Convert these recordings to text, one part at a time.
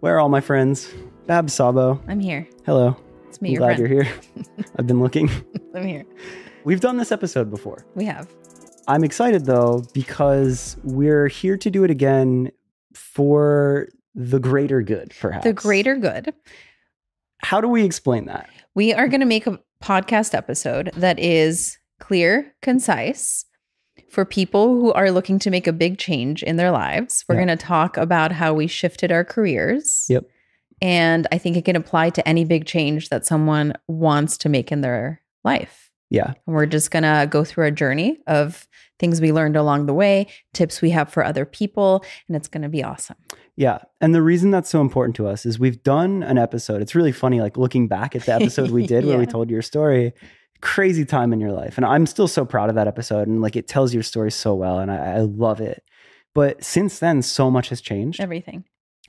Where are all my friends? Bab Sabo. I'm here. Hello. It's me, I'm glad friend. you're here. I've been looking. I'm here. We've done this episode before. We have. I'm excited though because we're here to do it again for the greater good, perhaps. The greater good. How do we explain that? We are going to make a podcast episode that is clear, concise for people who are looking to make a big change in their lives. We're Yeah. going to talk about how we shifted our careers. Yep. And I think it can apply to any big change that someone wants to make in their life. Yeah. And we're just going to go through a journey of things we learned along the way, tips we have for other people, and it's going to be awesome. Yeah. And the reason that's so important to us is we've done an episode. It's really funny, like looking back at the episode we did where we told your story. Crazy time in your life. And I'm still so proud of that episode. And like it tells your story so well. And I, I love it. But since then, so much has changed. Everything.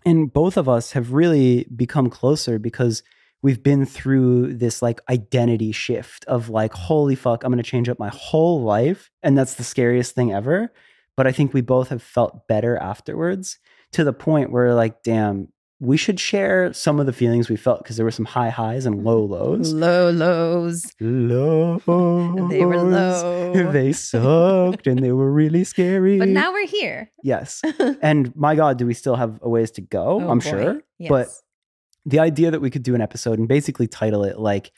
And both of us have really become closer because we've been through this like identity shift of like, holy fuck, I'm going to change up my whole life. And that's the scariest thing ever. But I think we both have felt better afterwards to the point where, like, damn, we should share some of the feelings we felt because there were some high highs and low lows. Low lows. Lows. They were low. They sucked and they were really scary. But now we're here. yes. And my God, do we still have a ways to go? Oh, I'm boy. sure. Yes. But the idea that we could do an episode and basically title it like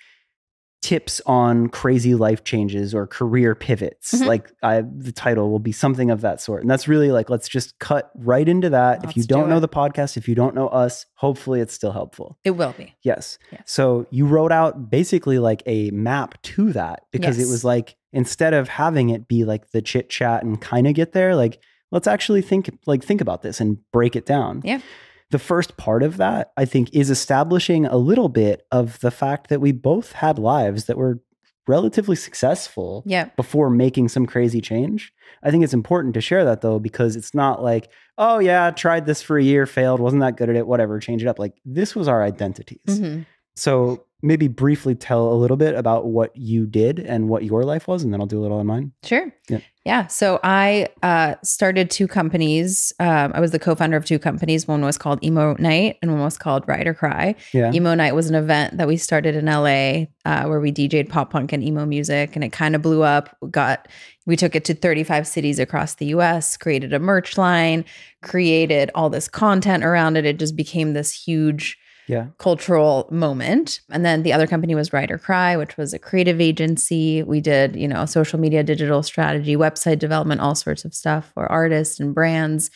tips on crazy life changes or career pivots Mhm. like I, the title will be something of that sort and that's really like let's just cut right into that if you Let's do don't know the podcast if you don't know us hopefully it's still helpful it will be. yes Yes. so you wrote out basically like a map to that because it was like instead of having it be like the chit chat and kind of get there like let's actually think like think about this and break it down Yeah. The first part of that, I think, is establishing a little bit of the fact that we both had lives that were relatively successful Yeah. before making some crazy change. I think it's important to share that though, because it's not like, oh, yeah, tried this for a year, failed, wasn't that good at it, whatever, change it up. Like, this was our identities. Mhm. So maybe briefly tell a little bit about what you did and what your life was, and then I'll do a little on mine. Sure. Yeah. Yeah. So I uh, started two companies. Um, I was the co founder of two companies. One was called Emo Night and one was called Ride or Cry. Yeah. Emo Night was an event that we started in LA uh, where we DJ'd pop punk and emo music, and it kind of blew up. Got we took it to 35 cities across the U.S., created a merch line, created all this content around it. It just became this huge yeah. cultural moment. And then the other company was Ride or Cry, which was a creative agency. We did, you know, social media, digital strategy, website development, all sorts of stuff for artists and brands.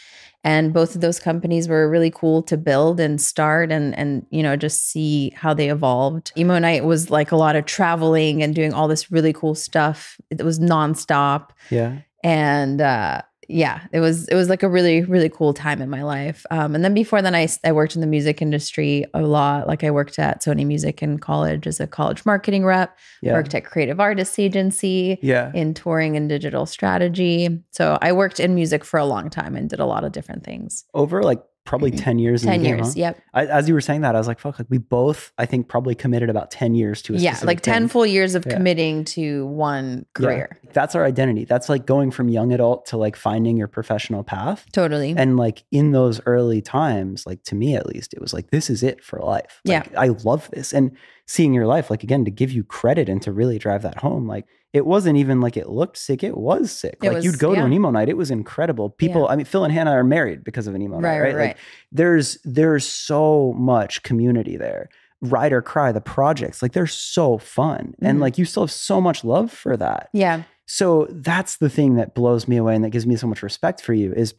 And both of those companies were really cool to build and start and and you know just see how they evolved. Emo Night was like a lot of traveling and doing all this really cool stuff. It was nonstop Yeah. and uh yeah it was it was like a really really cool time in my life. Um and then before then i i worked in the music industry a lot. Like i worked at sony music in college as a college marketing rep. Yeah. worked at creative artists agency Yeah. in touring and digital strategy. So i worked in music for a long time and did a lot of different things. Over like probably mm-hmm. 10 years in the 10 game, years huh? yep I, as you were saying that, I was like, fuck, like we both, I think, probably committed about 10 years to a yeah like 10 thing. full years of Yeah. committing to one Yeah. career That's our identity. That's like going from young adult to like finding your professional path. totally And like in those early times, like to me at least, it was like, this is it for life. Like, I love this. And seeing your life, like again, to give you credit and to really drive that home, like it wasn't even like it looked sick. It was sick. It like was- you'd go to an emo night. It was incredible. People, I mean, Phil and Hannah are married because of an emo right night, right right? Like there's there's so much community there. Ride or Cry, the projects, like they're so fun. And Mhm. like you still have so much love for that. yeah So that's the thing that blows me away and that gives me so much respect for you is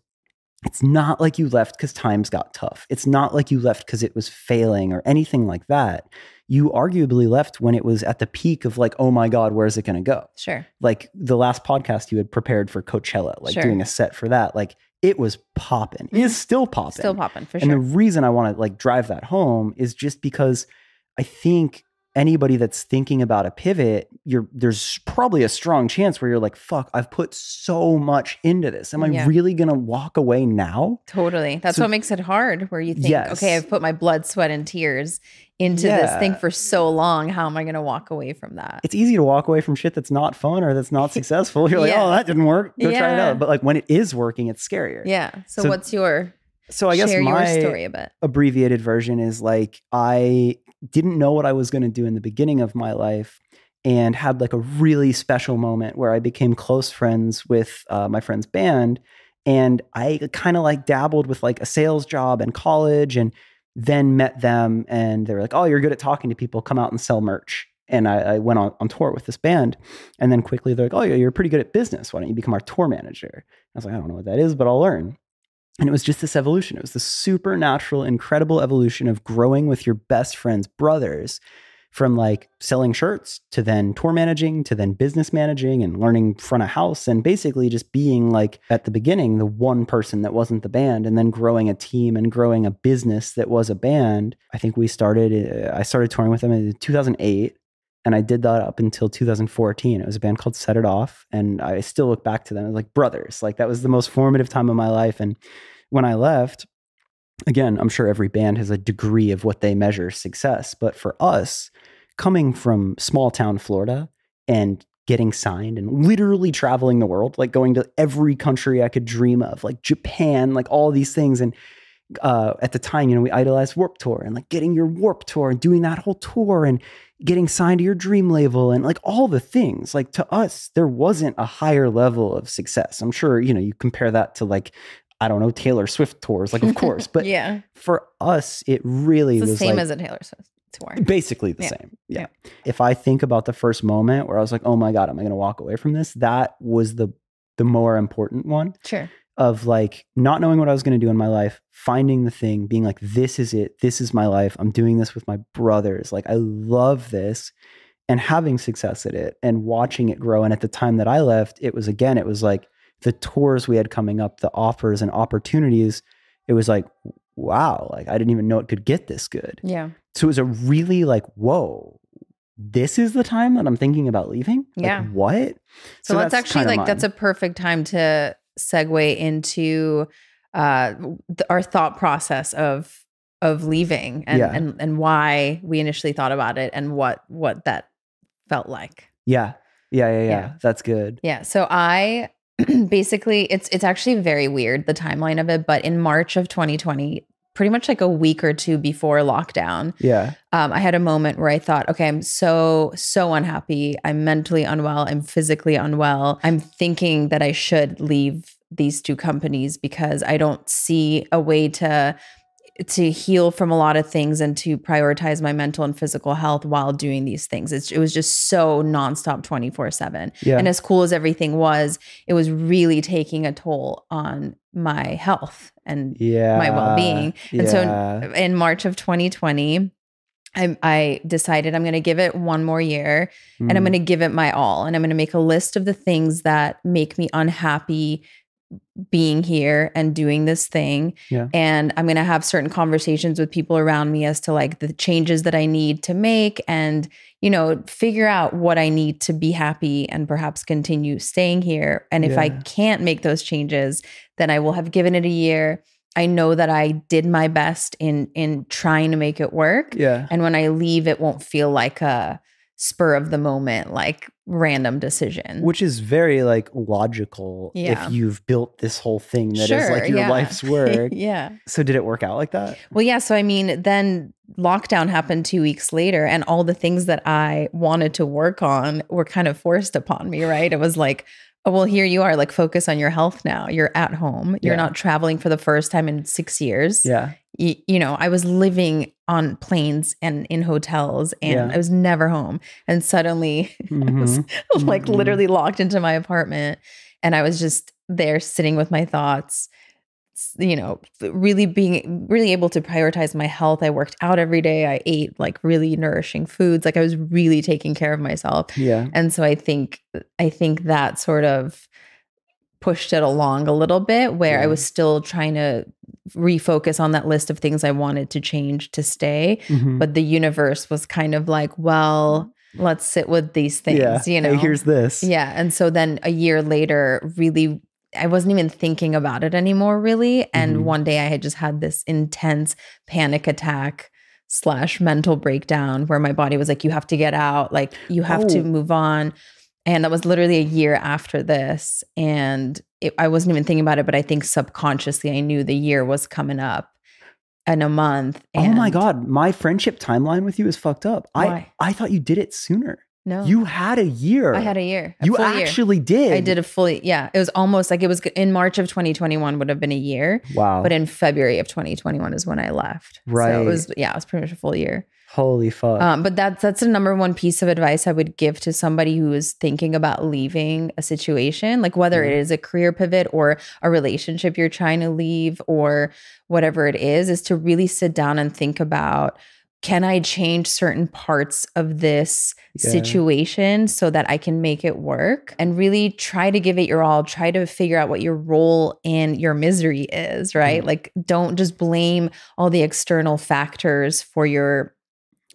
it's not like you left because times got tough. It's not like you left because it was failing or anything like that. You arguably left when it was at the peak of like, oh my God, where's it going to go? sure Like the last podcast you had prepared for Coachella, like Sure. doing a set for that, like it was popping. It is mm-hmm. still popping. still popping for sure. And the reason I want to like drive that home is just because I think anybody that's thinking about a pivot, you're there's probably a strong chance where you're like, fuck, I've put so much into this. Am I Yeah. really gonna walk away now? Totally. That's So- what makes it hard where you think, Yes. okay, I've put my blood, sweat, and tears into this thing for so long. How am I going to walk away from that? It's easy to walk away from shit that's not fun or that's not successful. You're like, Yeah. oh, that didn't work. Go try it out. But like when it is working, it's scarier. yeah. So, So- what's your So I guess share my your story a bit. abbreviated version is like I didn't know what I was going to do in the beginning of my life and had like a really special moment where I became close friends with uh, my friend's band. And I kind of like dabbled with like a sales job in college and then met them and they were like, oh, you're good at talking to people. Come out and sell merch. And I, I went on, on tour with this band. And then quickly they're like, oh, yeah, you're pretty good at business. Why don't you become our tour manager? I was like, I don't know what that is, but I'll learn. And it was just this evolution. It was this supernatural, incredible evolution of growing with your best friend's brothers from like selling shirts to then tour managing to then business managing and learning front of house and basically just being like at the beginning the one person that wasn't the band and then growing a team and growing a business that was a band. I think we started uh, I started touring with them in 2008 and I did that up until 2014. It was a band called Set It Off and I still look back to them like brothers. Like that was the most formative time of my life and when I left again, I'm sure every band has a degree of what they measure success, but for us, coming from small town Florida and getting signed and literally traveling the world, like going to every country I could dream of, like Japan, like all these things. And uh, at the time, you know, we idolized Warped Tour and like getting your Warped Tour and doing that whole tour and getting signed to your dream label and like all the things. Like to us, there wasn't a higher level of success. I'm sure, you know, you compare that to like I don't know, Taylor Swift tours, like of course. But yeah, for us, it really it's the was same like, as a Taylor Swift tour. basically the Yeah. same. Yeah. If I think about the first moment where I was like, oh my God, am I gonna walk away from this? That was the the more important one Sure. Of like not knowing what I was gonna do in my life, finding the thing, being like, this is it, this is my life. I'm doing this with my brothers. Like I love this. And having success at it and watching it grow. And at the time that I left, it was again, it was like the tours we had coming up, the offers and opportunities. It was like, wow, like I didn't even know it could get this good. Yeah. So it was a really like, whoa, this is the time that I'm thinking about leaving? Like, Yeah. what? So, that's, actually like that's a perfect time to segue into uh th- our thought process of of leaving and, Yeah. and and why we initially thought about it and what what that felt like. Yeah. Yeah. Yeah. Yeah. Yeah. That's good. Yeah. So I basically it's it's actually very weird the timeline of it, but in March of 2020, pretty much like a week or two before lockdown, Yeah. um, I had a moment where I thought, okay, I'm so, so unhappy. I'm mentally unwell. I'm physically unwell. I'm thinking that I should leave these two companies because I don't see a way to to heal from a lot of things and to prioritize my mental and physical health while doing these things. It's, it was just so nonstop 24 7. And as cool as everything was, it was really taking a toll on my health and yeah. my well-being. And so in March of 2020, I, I decided I'm going to give it one more year and I'm Mm. going to give it my all. And I'm going to make a list of the things that make me unhappy being here and doing this thing. Yeah. And I'm going to have certain conversations with people around me as to like the changes that I need to make and, you know, figure out what I need to be happy and perhaps continue staying here. And if I can't make those changes, then I will have given it a year. I know that I did my best in in trying to make it work. yeah. And when I leave, it won't feel like a spur of the moment, like random decision. Which is very like logical Yeah. if you've built this whole thing that is Sure, like your yeah. life's work. yeah. so did it work out like that? Well, yeah. So, I mean, then lockdown happened two weeks later, and all the things that I wanted to work on were kind of forced upon me, right? It was like, oh, well, here you are, like, focus on your health now. You're at home. You're Yeah. not traveling for the first time in six years. Yeah. Y- you know, I was living on planes and in hotels, and Yeah. I was never home. And suddenly, I was Mhm. like Mhm. literally locked into my apartment and i was just there sitting with my thoughts you know really being really able to prioritize my health i worked out every day i ate like really nourishing foods like i was really taking care of myself Yeah. and so i think i think that sort of pushed it along a little bit where i was still trying to refocus on that list of things i wanted to change to stay Mhm. but the universe was kind of like well let's sit with these things yeah. you know Hey, here's this. yeah. And so then a year later, really, I wasn't even thinking about it anymore, really. And Mhm. one day I had just had this intense panic attack slash mental breakdown where my body was like, you have to get out, like, you have to Oh. move on. And that was literally a year after this. And it, I wasn't even thinking about it, but I think subconsciously I knew the year was coming up in a month. oh my god, my friendship timeline with you is fucked up. Why? I I thought you did it sooner. No, You had a year. I had a year. a you full year. actually did. I did a fully, yeah. It was almost like it was in March of 2021 would have been a year, Wow. but in February of 2021 is when I left. So Right. it was, yeah, it was pretty much a full year. Holy fuck. Um, but that's that's the number one piece of advice I would give to somebody who is thinking about leaving a situation, like whether it Mhm. is a career pivot or a relationship you're trying to leave or whatever it is, is to really sit down and think about can I change certain parts of this Yeah. situation so that I can make it work and really try to give it your all, try to figure out what your role in your misery is, right? Mhm. Like don't just blame all the external factors for your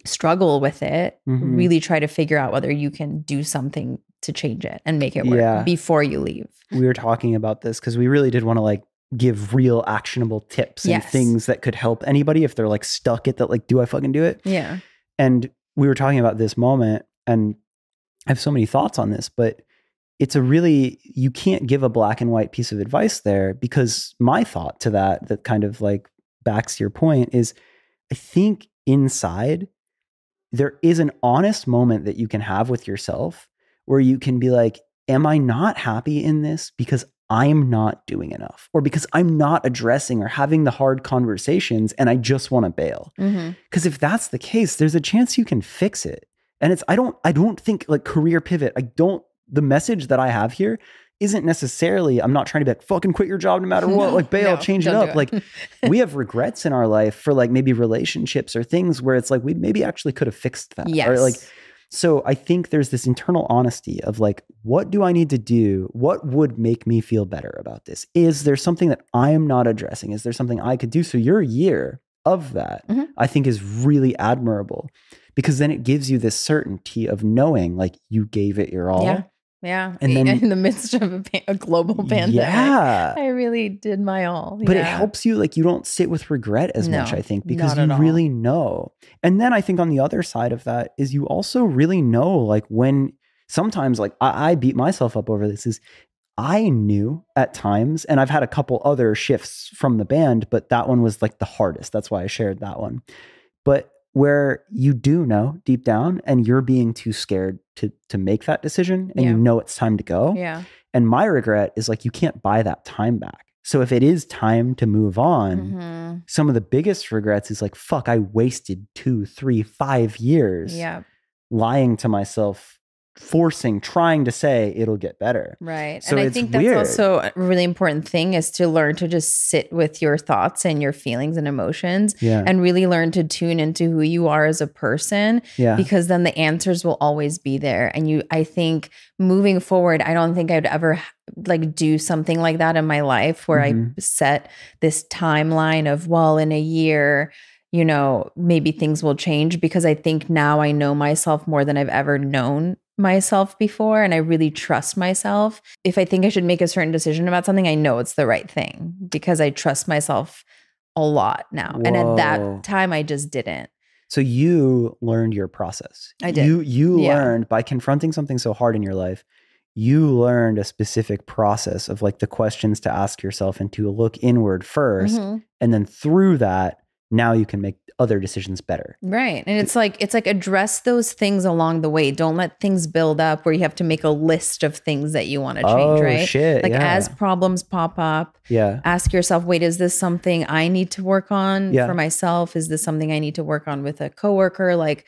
struggle with it. Mhm. Really try to figure out whether you can do something to change it and make it work Yeah. before you leave. we were talking about this because we really did want to like give real actionable tips and things that could help anybody if they're like stuck at that like do I fucking do it? Yeah. And we were talking about this moment and I have so many thoughts on this, but it's a really you can't give a black and white piece of advice there because my thought to that that kind of like backs your point is I think inside there is an honest moment that you can have with yourself where you can be like am I not happy in this because I'm not doing enough or because I'm not addressing or having the hard conversations and I just want to bail. Mm-hmm. because if that's the case there's a chance you can fix it. And it's i don't i don't think like career pivot i don't the message that i have here isn't necessarily i'm not trying to be like fucking quit your job no matter what No, like bail no, change it up do like we have regrets in our life for like maybe relationships or things where it's like we maybe actually could have fixed that yes. or like so i think there's this internal honesty of like what do i need to do? What would make me feel better about this? Is there something that i am not addressing? Is there something i could do? So your year of that Mhm. i think is really admirable because then it gives you this certainty of knowing like you gave it your all. Yeah. Yeah. And then- in the midst of a, pa- a global pandemic. yeah I really did my all. but it helps you like you don't sit with regret as much i think because you all. really know and then i think on the other side of that is you also really know like when sometimes like i, I beat myself up over this is i knew at times and i've had a couple other shifts from the band but that one was like the hardest that's why i shared that one but where you do know deep down and you're being too scared to to make that decision and Yeah. you know it's time to go Yeah. and my regret is like, you can't buy that time back. So if it is time to move on, Mhm. some of the biggest regrets is like, fuck, I wasted two, three, five years Yeah. lying to myself, forcing, trying to say it'll get better. Right. So and I think that's weird. also a really important thing is to learn to just sit with your thoughts and your feelings and emotions Yeah. and really learn to tune into who you are as a person yeah. because then the answers will always be there and you i think moving forward i don't think i'd ever like do something like that in my life where Mhm. i set this timeline of well in a year you know maybe things will change because i think now i know myself more than i've ever known myself before and i really trust myself if i think i should make a certain decision about something i know it's the right thing because i trust myself a lot now and at that time i just didn't So you learned your process. I did. You you Yeah. learned by confronting something so hard in your life. You learned a specific process of like the questions to ask yourself and to look inward 1st Mhm. and then through that now you can make other decisions better. Right. And it's like it's like address those things along the way. Don't let things build up where you have to make a list of things that you want to change, oh right? shit! Like yeah. as problems pop up, yeah, ask yourself, wait, is this something I need to work on Yeah. for myself? Is this something I need to work on with a coworker? Like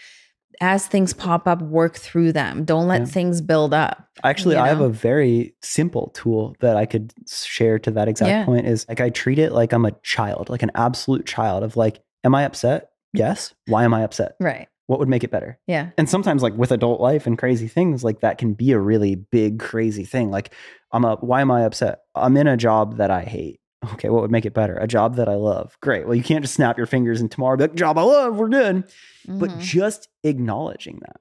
as things pop up, work through them. Don't let Yeah. things build up. actually, you I have a very simple tool that I could share to that exact Yeah. point. Is like I treat it like I'm a child, like an absolute child. Of like, am I upset? Yes. Why am I upset? Right. What would make it better? Yeah. and sometimes like with adult life and crazy things like that can be a really big crazy thing like i'm a why am i upset i'm in a job that i hate okay what would make it better? A job that i love. Great. Well you can't just snap your fingers and tomorrow be like job i love we're good. But Mhm. just acknowledging that.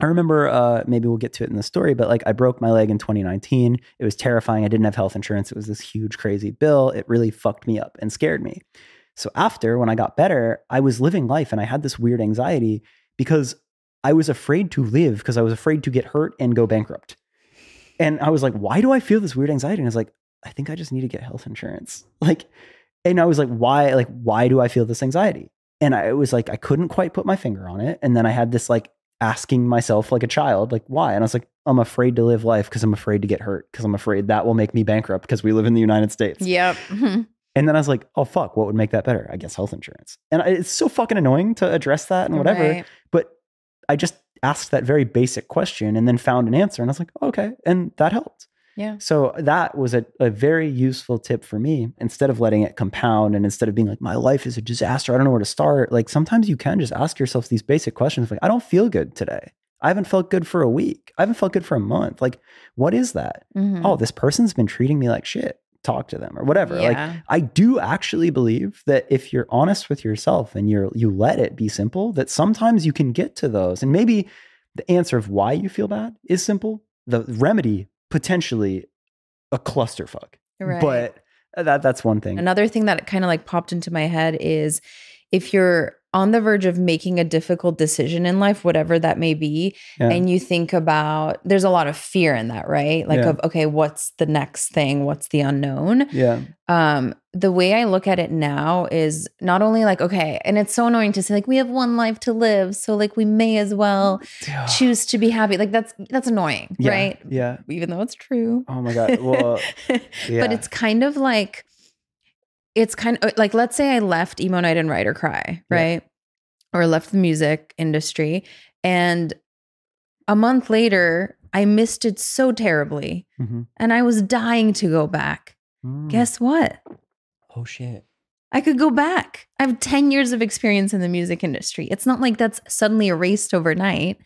I remember uh maybe we'll get to it in the story but like i broke my leg in 2019 it was terrifying. I didn't have health insurance. It was this huge crazy bill. It really fucked me up and scared me. So after when i got better i was living life and i had this weird anxiety because i was afraid to live because i was afraid to get hurt and go bankrupt. And i was like why do i feel this weird anxiety? And i was like I think I just need to get health insurance. Like, and I was like, why? Like, why do I feel this anxiety? And I it was like, I couldn't quite put my finger on it. And then I had this like asking myself like a child, like, why? And I was like, I'm afraid to live life because I'm afraid to get hurt because I'm afraid that will make me bankrupt because we live in the United States. Yep. Mm-hmm. And then I was like, oh, fuck, what would make that better? I guess health insurance. And I- it's so fucking annoying to address that and whatever. Right. But I just asked that very basic question and then found an answer. And I was like, okay. And that helped. Yeah. So that was a, a very useful tip for me. Instead of letting it compound and instead of being like, my life is a disaster, I don't know where to start. Like sometimes you can just ask yourself these basic questions like, I don't feel good today. I haven't felt good for a week. I haven't felt good for a month. Like, what is that? Mhm. Oh, this person's been treating me like shit. Talk to them or whatever. Like I do actually believe that if you're honest with yourself and you're you let it be simple, that sometimes you can get to those. And maybe the answer of why you feel bad is simple. The remedy potentially a clusterfuck. Right. But uh, that that's one thing. Another thing that kind of like popped into my head is if you're on the verge of making a difficult decision in life, whatever that may be, Yeah. and you think about there's a lot of fear in that, right? Like Yeah. of okay, what's the next thing? What's the unknown? yeah. Um, the way I look at it now is not only like, okay, and it's so annoying to say, like, we have one life to live, so like we may as well choose to be happy. Like that's that's annoying, Yeah. right? Yeah. Even though it's true. Oh my god. Well, but it's kind of like it's kind of like let's say I left emo night and Ride or Cry, Yeah. right? Or left the music industry and a month later I missed it so terribly Mhm. and I was dying to go back. Mm. Guess what? Oh shit. I could go back. I have 10 years of experience in the music industry. It's not like that's suddenly erased overnight.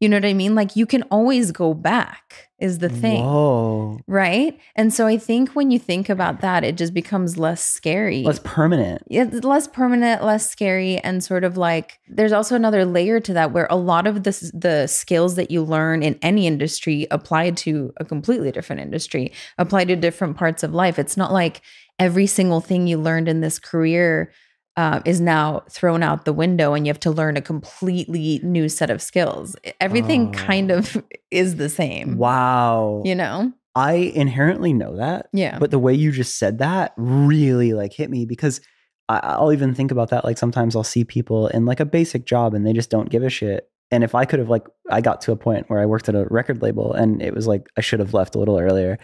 You know what I mean? Like you can always go back, is the thing. Whoa. Right. And so I think when you think about that, it just becomes less scary. Less permanent. it's less permanent, less scary, and sort of like there's also another layer to that where a lot of the the skills that you learn in any industry apply to a completely different industry, apply to different parts of life. It's not like every single thing you learned in this career uh, is now thrown out the window and you have to learn a completely new set of skills. Everything Oh. kind of is the same. Wow. You know? I inherently know that. Yeah. But the way you just said that really like hit me because I, I'll even think about that. Like sometimes I'll see people in like a basic job and they just don't give a shit. And if I could have like, I got to a point where I worked at a record label and it was like, I should have left a little earlier,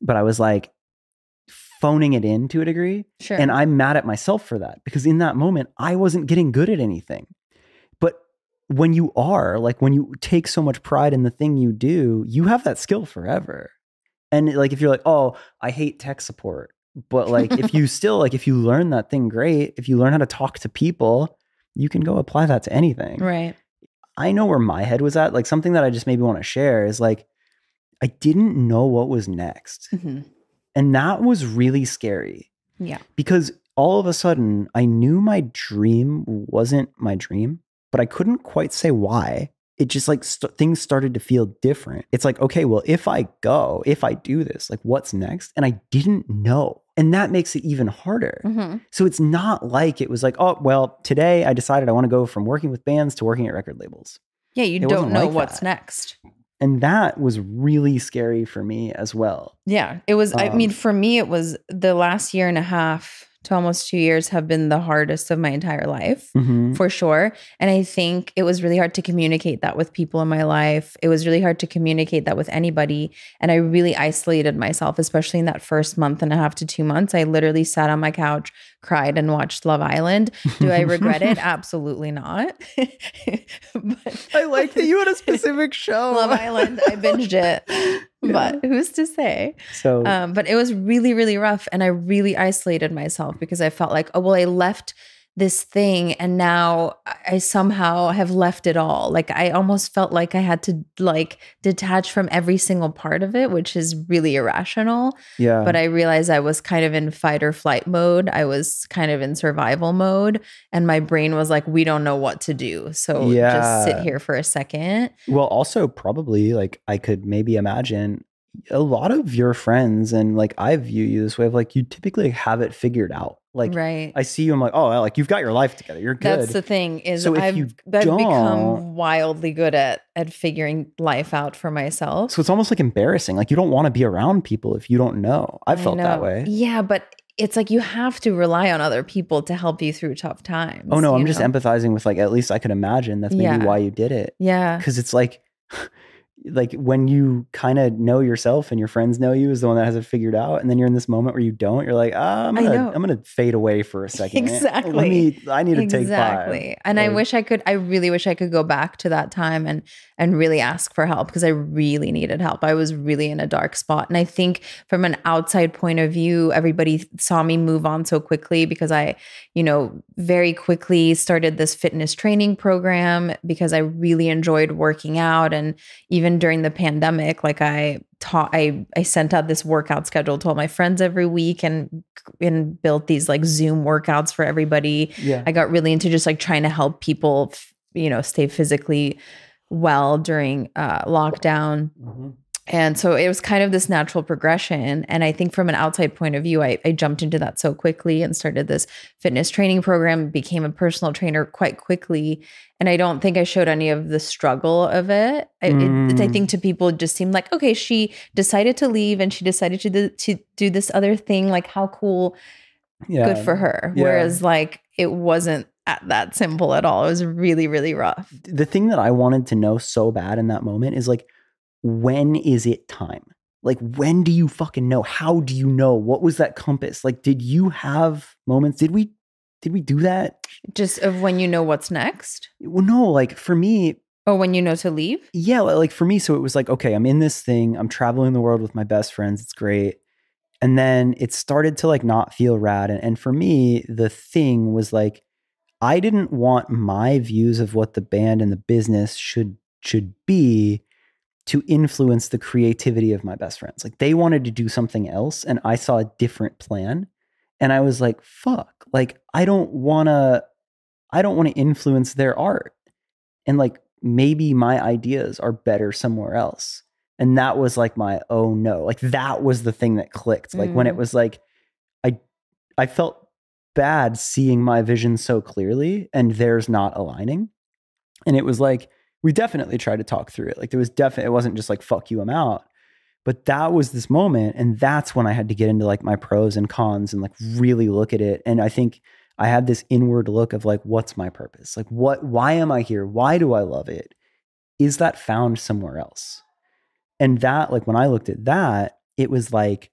but I was like phoning it in to a degree. Sure. And I'm mad at myself for that because in that moment, I wasn't getting good at anything. But when you are, like when you take so much pride in the thing you do, you have that skill forever. And like if you're like, oh, I hate tech support. But like if you still like if you learn that thing great, if you learn how to talk to people, you can go apply that to anything. right. I know where my head was at. Like something that I just maybe want to share is like I didn't know what was next. Mhm. And that was really scary Yeah. because all of a sudden I knew my dream wasn't my dream, but I couldn't quite say why. It just like st- things started to feel different. It's like, okay, well, if I go, if I do this, like what's next? And I didn't know. And that makes it even harder. Mhm. So it's not like it was like, oh, well, today I decided I want to go from working with bands to working at record labels. Yeah. You It don't know like what's that. next. And that was really scary for me as well. Yeah, it was. I mean, Um, for me, it was the last year and a half to almost two years have been the hardest of my entire life, Mhm. for sure. And I think it was really hard to communicate that with people in my life. It was really hard to communicate that with anybody. And I really isolated myself, especially in that first month and a half to two months. I literally sat on my couch, cried, and watched Love Island. Do I regret it? Absolutely not. but I like that you had a specific show. Love Island, I binged it. But who's to say? So Um, but it was really, really rough. And I really isolated myself because I felt like, oh, well, I left this thing and now I- somehow have left it all. Like I almost felt like I had to like detach from every single part of it, which is really irrational. yeah, But I realized I was kind of in fight or flight mode. I was kind of in survival mode. And my brain was like, we don't know what to do. So just sit here for a second. well, also probably like I could maybe imagine a lot of your friends and like I view you this way of like you typically have it figured out. Like right. I see you, I'm like, oh, like you've got your life together. You're good. That's the thing is So if I've, I've become wildly good at at figuring life out for myself. so it's almost like embarrassing. Like you don't want to be around people if you don't know. I've I felt that way. Yeah, but it's like you have to rely on other people to help you through tough times. Oh no, I'm just empathizing with like at least I could imagine that's maybe Yeah. why you did it. Yeah. Because it's like like when you kind of know yourself and your friends know you is the one that has it figured out, and then you're in this moment where you don't. You're like, ah, I'm gonna. I'm gonna fade away for a second. Exactly. Let me. I need to take exactly and i wish i could i really wish i could go back to that time and and really ask for help because i really needed help i was really in a dark spot and i think from an outside point of view everybody saw me move on so quickly because i you know very quickly started this fitness training program because i really enjoyed working out and even during the pandemic like i taught i i sent out this workout schedule to all my friends every week and and built these like zoom workouts for everybody Yeah. I got really into just like trying to help people, you know, stay physically well during uh, lockdown. Mhm. And so it was kind of this natural progression. And I think from an outside point of view, I, I jumped into that so quickly and started this fitness training program, became a personal trainer quite quickly. And I don't think I showed any of the struggle of it. I, it I Mm. think to people it just seemed like, okay, she decided to leave and she decided to do, to do this other thing. Like, how cool Yeah. good for her. Yeah. Whereas like it wasn't at that simple at all. It was really, really rough. the thing that I wanted to know so bad in that moment is like, when is it time? Like, when do you fucking know? How do you know? What was that compass? Like, did you have moments? Did we, did we do that? Just of when you know what's next. Well, no, like for me, Or when you know to leave. yeah, like for me, so it was like, okay, I'm in this thing, I'm traveling the world with my best friends, it's great. And then it started to like not feel rad. And, and for me, the thing was like, I didn't want my views of what the band and the business should should be to influence the creativity of my best friends. Like they wanted to do something else and I saw a different plan. And I was like, fuck, like I don't wanna, I don't want to influence their art. And like maybe my ideas are better somewhere else. And that was like my oh no. Like that was the thing that clicked. Like when it Mm. was like I I felt bad seeing my vision so clearly and theirs not aligning. And it was like we definitely tried to talk through it. Like there was definitely it wasn't just like fuck you I'm out. But that was this moment and that's when I had to get into like my pros and cons and like really look at it and I think I had this inward look of like what's my purpose? Like what why am I here? Why do I love it? Is that found somewhere else? And that like when I looked at that, it was like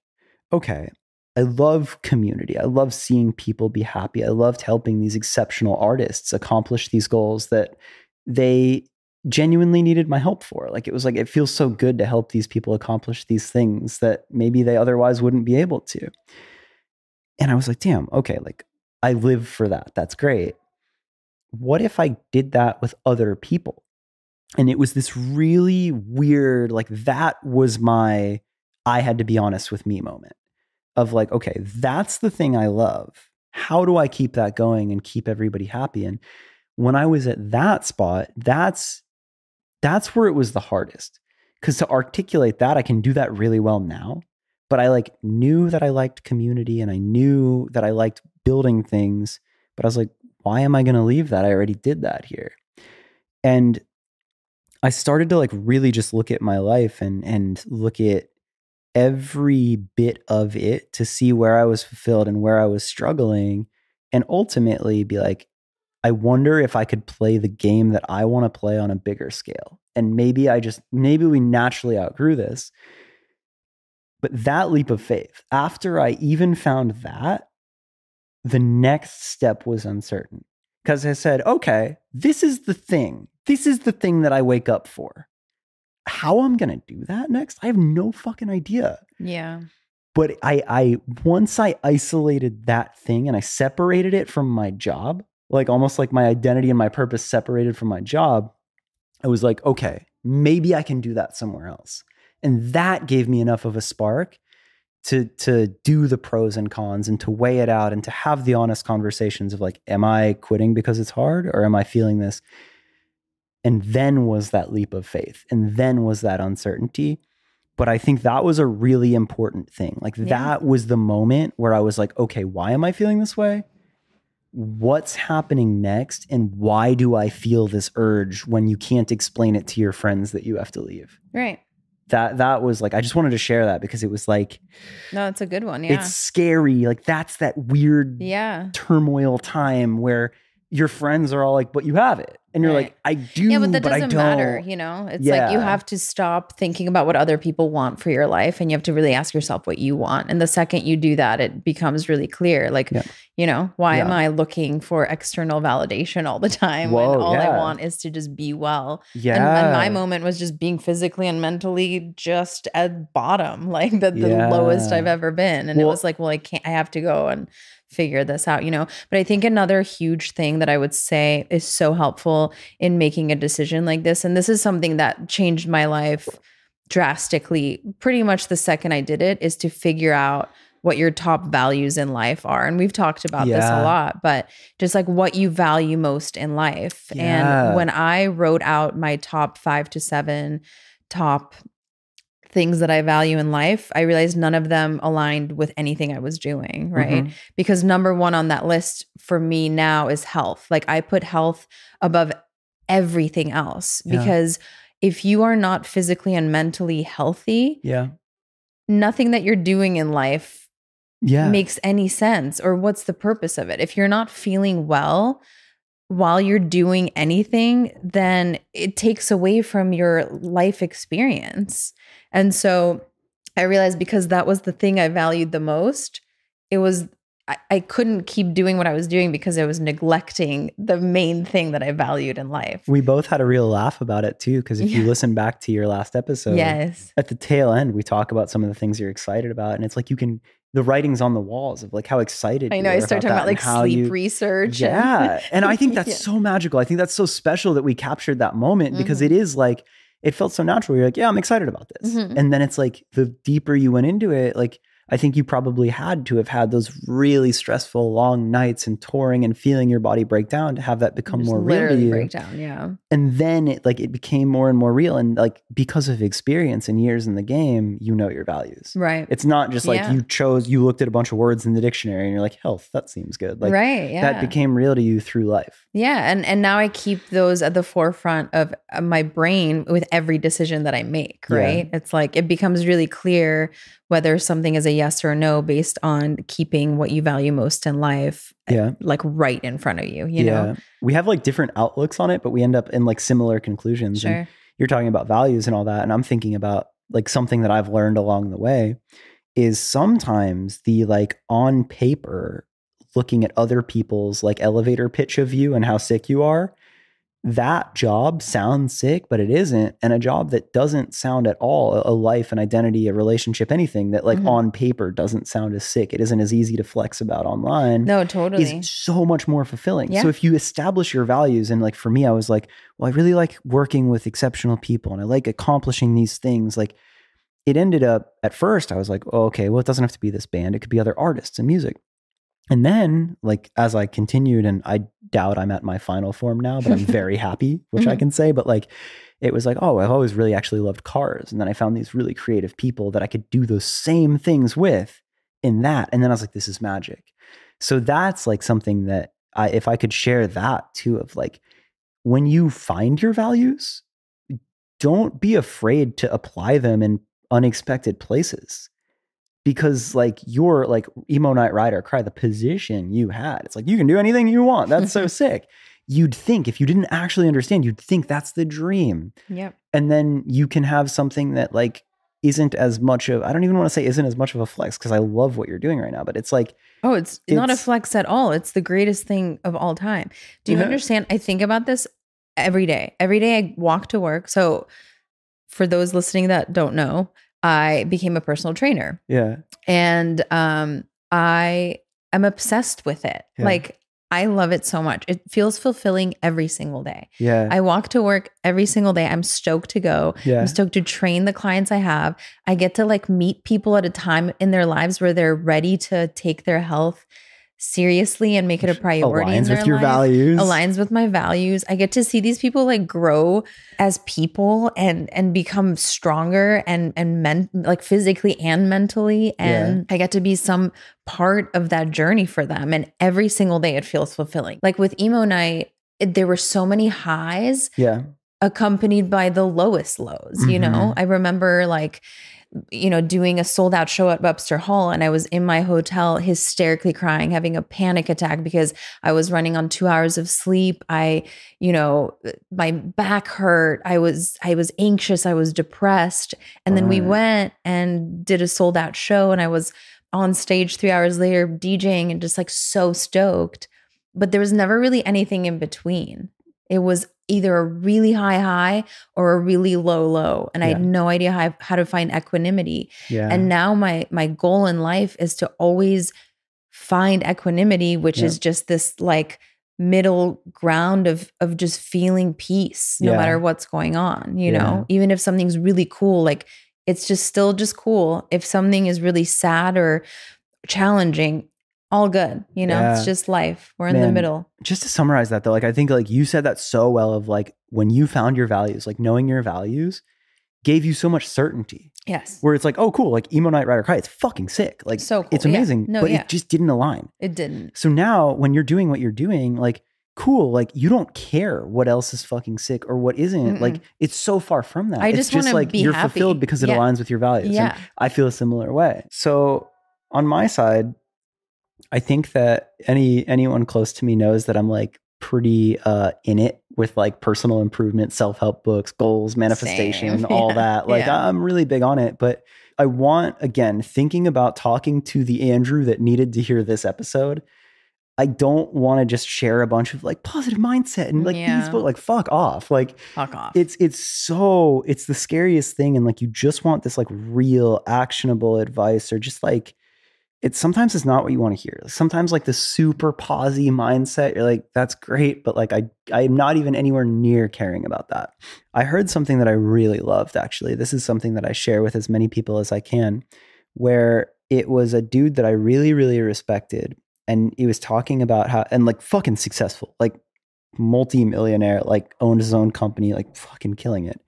okay, I love community. I love seeing people be happy. I loved helping these exceptional artists accomplish these goals that they genuinely needed my help for. Like it was like it feels so good to help these people accomplish these things that maybe they otherwise wouldn't be able to. And I was like, damn, okay, like I live for that. That's great. What if I did that with other people? And it was this really weird, like that was my I had to be honest with me moment of like, okay, that's the thing I love. How do I keep that going and keep everybody happy? And when I was at that spot, that's that's where it was the hardest. Cause to articulate that, I can do that really well now. But I like knew that I liked community and I knew that I liked building things. But I was like, why am I gonna leave that? I already did that here. And I started to like really just look at my life and and look at every bit of it to see where I was fulfilled and where I was struggling and ultimately be like I wonder if I could play the game that I want to play on a bigger scale. And maybe I just maybe we naturally outgrew this. But that leap of faith, after I even found that, the next step was uncertain. Because I said, okay, this is the thing. This is the thing that I wake up for. How I'm gonna do that next, I have no fucking idea. Yeah. But I, I once I isolated that thing and I separated it from my job, like almost like my identity and my purpose separated from my job, I was like, okay, maybe I can do that somewhere else. And that gave me enough of a spark to to do the pros and cons and to weigh it out and to have the honest conversations of like, am I quitting because it's hard or am I feeling this? And then was that leap of faith. And then was that uncertainty. But I think that was a really important thing. Like Yeah. that was the moment where I was like, okay, why am I feeling this way? What's happening next? And why do I feel this urge when you can't explain it to your friends that you have to leave? Right. That that was like I just wanted to share that because it was like No, it's a good one. Yeah. it's scary. Like that's that weird yeah. turmoil time where your friends are all like, but you have it. And you're Right. like, I do, Yeah, but that I doesn't don't. matter. You know, it's like you have to stop thinking about what other people want for your life and you have to really ask yourself what you want. And the second you do that, it becomes really clear. Like, Yeah. you know, why am I looking for external validation all the time when Whoa, all I want is to just be well? Yeah. And, and my moment was just being physically and mentally just at bottom, like the, the lowest I've ever been. And it was like, well, I can't, I have to go and figure this out, you know? But I think another huge thing that I would say is so helpful in making a decision like this, and this is something that changed my life drastically pretty much the second I did it, is to figure out what your top values in life are. And we've talked about this a lot, but just like what you value most in life. Yeah. And when I wrote out my top five to seven top things that I value in life, I realized none of them aligned with anything I was doing, right? Mhm. Because number one on that list for me now is health. Like I put health above everything else Yeah. because if you are not physically and mentally healthy, Yeah. nothing that you're doing in life Yeah. makes any sense or what's the purpose of it if you're not feeling well while you're doing anything then it takes away from your life experience and so i realized because that was the thing i valued the most it was I, I couldn't keep doing what i was doing because i was neglecting the main thing that i valued in life we both had a real laugh about it too. Because if you listen back to your last episode, yes at the tail end, we talk about some of the things you're excited about. And it's like you can, the writing's on the walls of like how excited i know i started talking about like sleep you- research Yeah. And I think that's Yeah. so magical. I think that's so special that we captured that moment because Mhm. it is like, it felt so natural. You're like, yeah, I'm excited about this. Mhm. And then it's like the deeper you went into it, like, I think you probably had to have had those really stressful long nights and touring and feeling your body break down to have that become Just more real to you. break down yeah And then it like it became more and more real. And like because of experience and years in the game, you know your values. right It's not just like Yeah. you chose, you looked at a bunch of words in the dictionary and you're like, health, that seems good. Like right yeah that became real to you through life. Yeah, and and now I keep those at the forefront of uh, my brain with every decision that I make, Yeah. right? It's like it becomes really clear whether something is a yes or no based on keeping what you value most in life eh, Yeah. like right in front of you, you know. We have like different outlooks on it, but we end up in like similar conclusions. And Sure. you're talking about values and all that. And I'm thinking about like something that I've learned along the way is sometimes the like on paper looking at other people's like elevator pitch of you and how sick you are. That job sounds sick, but it isn't. And a job that doesn't sound at all a life, an identity, a relationship, anything that like Mhm. on paper doesn't sound as sick. It isn't as easy to flex about online No, totally. is so much more fulfilling. Yeah. So if you establish your values, and like for me, I was like, well, I really like working with exceptional people and I like accomplishing these things. Like it ended up at first, I was like, oh, okay, well, it doesn't have to be this band, it could be other artists and music. And then, like, as I continued, and I doubt I'm at my final form now, but I'm very happy, which I Mhm. can say. But like, it was like, oh, I've always really actually loved cars. And then I found these really creative people that I could do those same things with in that. And then I was like, this is magic. So that's like something that I, if I could share that too, of like, when you find your values, don't be afraid to apply them in unexpected places. Because like you're like emo night Ride or Cry the position you had. It's like you can do anything you want. That's so sick. You'd think if you didn't actually understand, you'd think that's the dream yep. and then you can have something that like isn't as much of I don't even want to say isn't as much of a flex because I love what you're doing right now, but it's like Oh, it's, not a flex at all. It's the greatest thing of all time. Do you Yeah. understand? I think about this every day. Every day I walk to work. So, for those listening that don't know, I became a personal trainer yeah, and um, I am obsessed with it. Yeah. Like, I love it so much. It feels fulfilling every single day. yeah, I walk to work every single day. I'm stoked to go. yeah, I'm stoked to train the clients I have. I get to like meet people at a time in their lives where they're ready to take their health seriously and make it a priority aligns with your life, values. aligns with my values. I get to see these people like grow as people and and become stronger and and men like physically and mentally and I get to be some part of that journey for them and every single day it feels fulfilling. Like with emo night it, there were so many highs Yeah. accompanied by the lowest lows you know Mhm. i remember like you know doing a sold out show at webster hall and i was in my hotel hysterically crying having a panic attack because i was running on 2 hours of sleep. I you know my back hurt. I was i was anxious. I was depressed. And then we went and did a sold out show and i was on stage 3 hours later DJing and just like so stoked. But there was never really anything in between it was either a really high high or a really low low and i had no idea how, how to find equanimity Yeah. and now my my goal in life is to always find equanimity which Yeah. is just this like middle ground of of just feeling peace no Yeah. matter what's going on you Yeah. know even if something's really cool like it's just still just cool if something is really sad or challenging all good you know Yeah. it's just life we're in the middle just to summarize that though, like I think like you said that so well of like when you found your values, like knowing your values gave you so much certainty yes where it's like, oh cool, like emo night Ride or Cry, it's fucking sick. Like so cool. it's Yeah. amazing. no but yeah it just didn't align. it didn't So now when you're doing what you're doing, like cool, like you don't care what else is fucking sick or what isn't. Like it's so far from that. I it's just just like you're happy. fulfilled because it Yeah. aligns with your values. And yeah I feel a similar way. So on my side, I think that any anyone close to me knows that I'm like pretty uh in it with like personal improvement, self-help books, goals, manifestation, Same. all Yeah. that. Like Yeah. I'm really big on it, but I want again thinking about talking to the Andrew that needed to hear this episode. I don't want to just share a bunch of like positive mindset and like Yeah. these books like fuck off. Like fuck off it's it's so it's the scariest thing and like you just want this like real actionable advice or just like it's sometimes it's not what you want to hear. Sometimes like the super posy mindset you're like that's great but like i i'm not even anywhere near caring about that. I heard something that i really loved actually. This is something that i share with as many people as i can where it was a dude that i really really respected and he was talking about how and like fucking successful like multi-millionaire like owned his own company like fucking killing it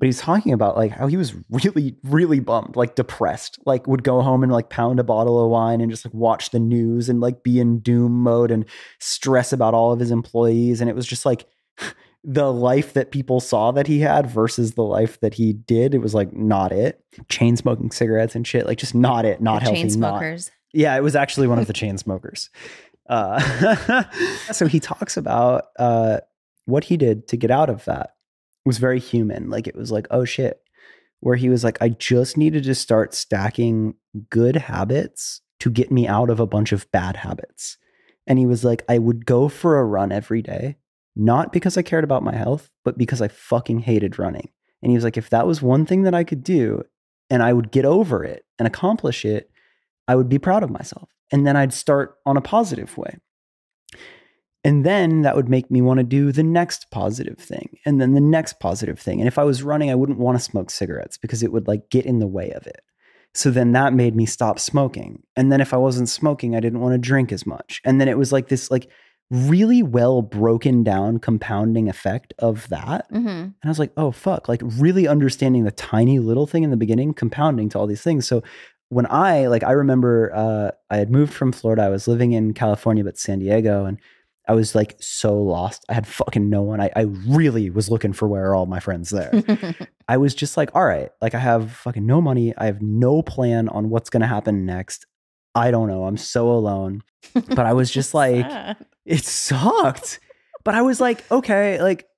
but he's talking about like how he was really really bummed like depressed like would go home and like pound a bottle of wine and just like watch the news and like be in doom mode and stress about all of his employees and it was just like the life that people saw that he had versus the life that he did it was like not it chain smoking cigarettes and shit like just not it not The healthy chain not smokers yeah, it was actually one of the chain smokers. Uh, so he talks about uh, what he did to get out of that. Was very human. Like it was like, oh shit. Where he was like, I just needed to start stacking good habits to get me out of a bunch of bad habits. And he was like, I would go for a run every day, not because I cared about my health, but because I fucking hated running. And he was like, if that was one thing that I could do and I would get over it and accomplish it, I would be proud of myself. And then I'd start on a positive way. And then that would make me want to do the next positive thing and then the next positive thing. And if I was running, I wouldn't want to smoke cigarettes because it would like get in the way of it. So then that made me stop smoking. And then if I wasn't smoking, I didn't want to drink as much. And then it was like this like really well broken down compounding effect of that. hmm And I was like, oh, fuck. Like, really understanding the tiny little thing in the beginning, compounding to all these things. So, when I, like, I remember uh, I had moved from Florida. I was living in California, but San Diego. And I was like so lost. I had fucking no one. I, I really was looking for where are all my friends there. I was just like, all right, like, I have fucking no money. I have no plan on what's going to happen next. I don't know. I'm so alone. But I was just like, Sad. it sucked. But I was like, okay, like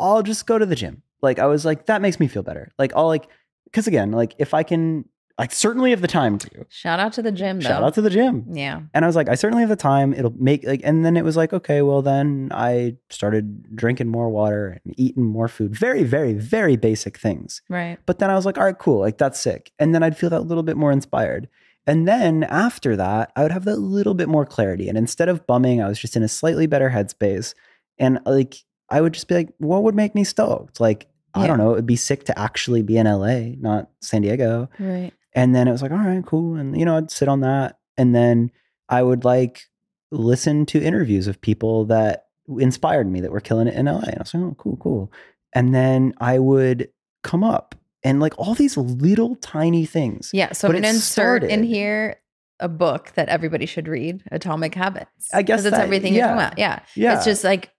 I'll just go to the gym. Like I was like, that makes me feel better. Like I'll like, because again, like if I can, like certainly have the time to. Shout out to the gym, though. Shout out to the gym. yeah. And I was like, I certainly have the time. It'll make like, and then it was like, okay, well then I started drinking more water and eating more food. Very, very, very basic things. Right. But then I was like, all right, cool. Like that's sick. And then I'd feel that little bit more inspired. And then after that, I would have that little bit more clarity. And instead of bumming, I was just in a slightly better headspace. And like, I would just be like, what would make me stoked? Like, I don't know. It'd be sick to actually be in LA, not San Diego. Right. And then it was like, all right, cool. And, you know, I'd sit on that. And then I would like listen to interviews of people that inspired me that were killing it in LA. And I was like, oh, cool, cool. And then I would come up and like all these little tiny things. Yeah. So But I'm going to insert in here a book that everybody should read Atomic Habits. I guess it's everything you're talking about. Yeah. Yeah. It's just like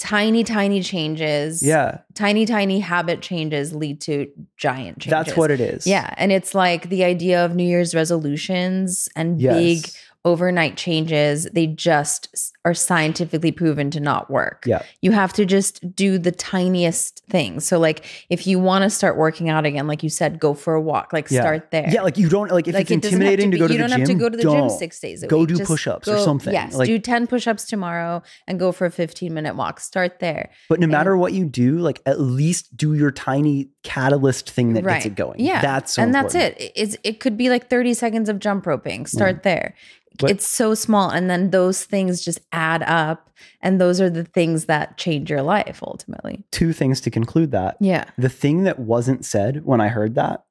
tiny, tiny changes. yeah. Tiny, tiny habit changes lead to giant changes. That's what it is. Yeah. And it's like the idea of New Year's resolutions and Yes. big overnight changes, they just are scientifically proven to not work. Yeah. You have to just do the tiniest things. So, like, if you want to start working out again, like you said, go for a walk, like Yeah. start there. Yeah. Like you don't like if Like, it's it intimidating to, be- go to the gym. you don't have to go to the gym six days a Go week. do Just push-ups or something. Yes, Like- do ten push-ups tomorrow and go for a fifteen minute walk. Start there. But no And- matter what you do, like at least do your tiny catalyst thing that gets it going. Yeah, That's so and important. that's it. It's it could be like thirty seconds of jump roping. Start mm. there. But- it's so small, and then those things just add up, and those are the things that change your life ultimately. Two things to conclude that. Yeah. The thing that wasn't said when I heard that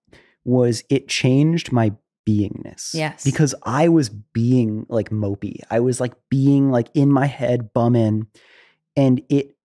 was it changed my beingness. Yes. Because I was being like mopey. I was like being like in my head bumming and it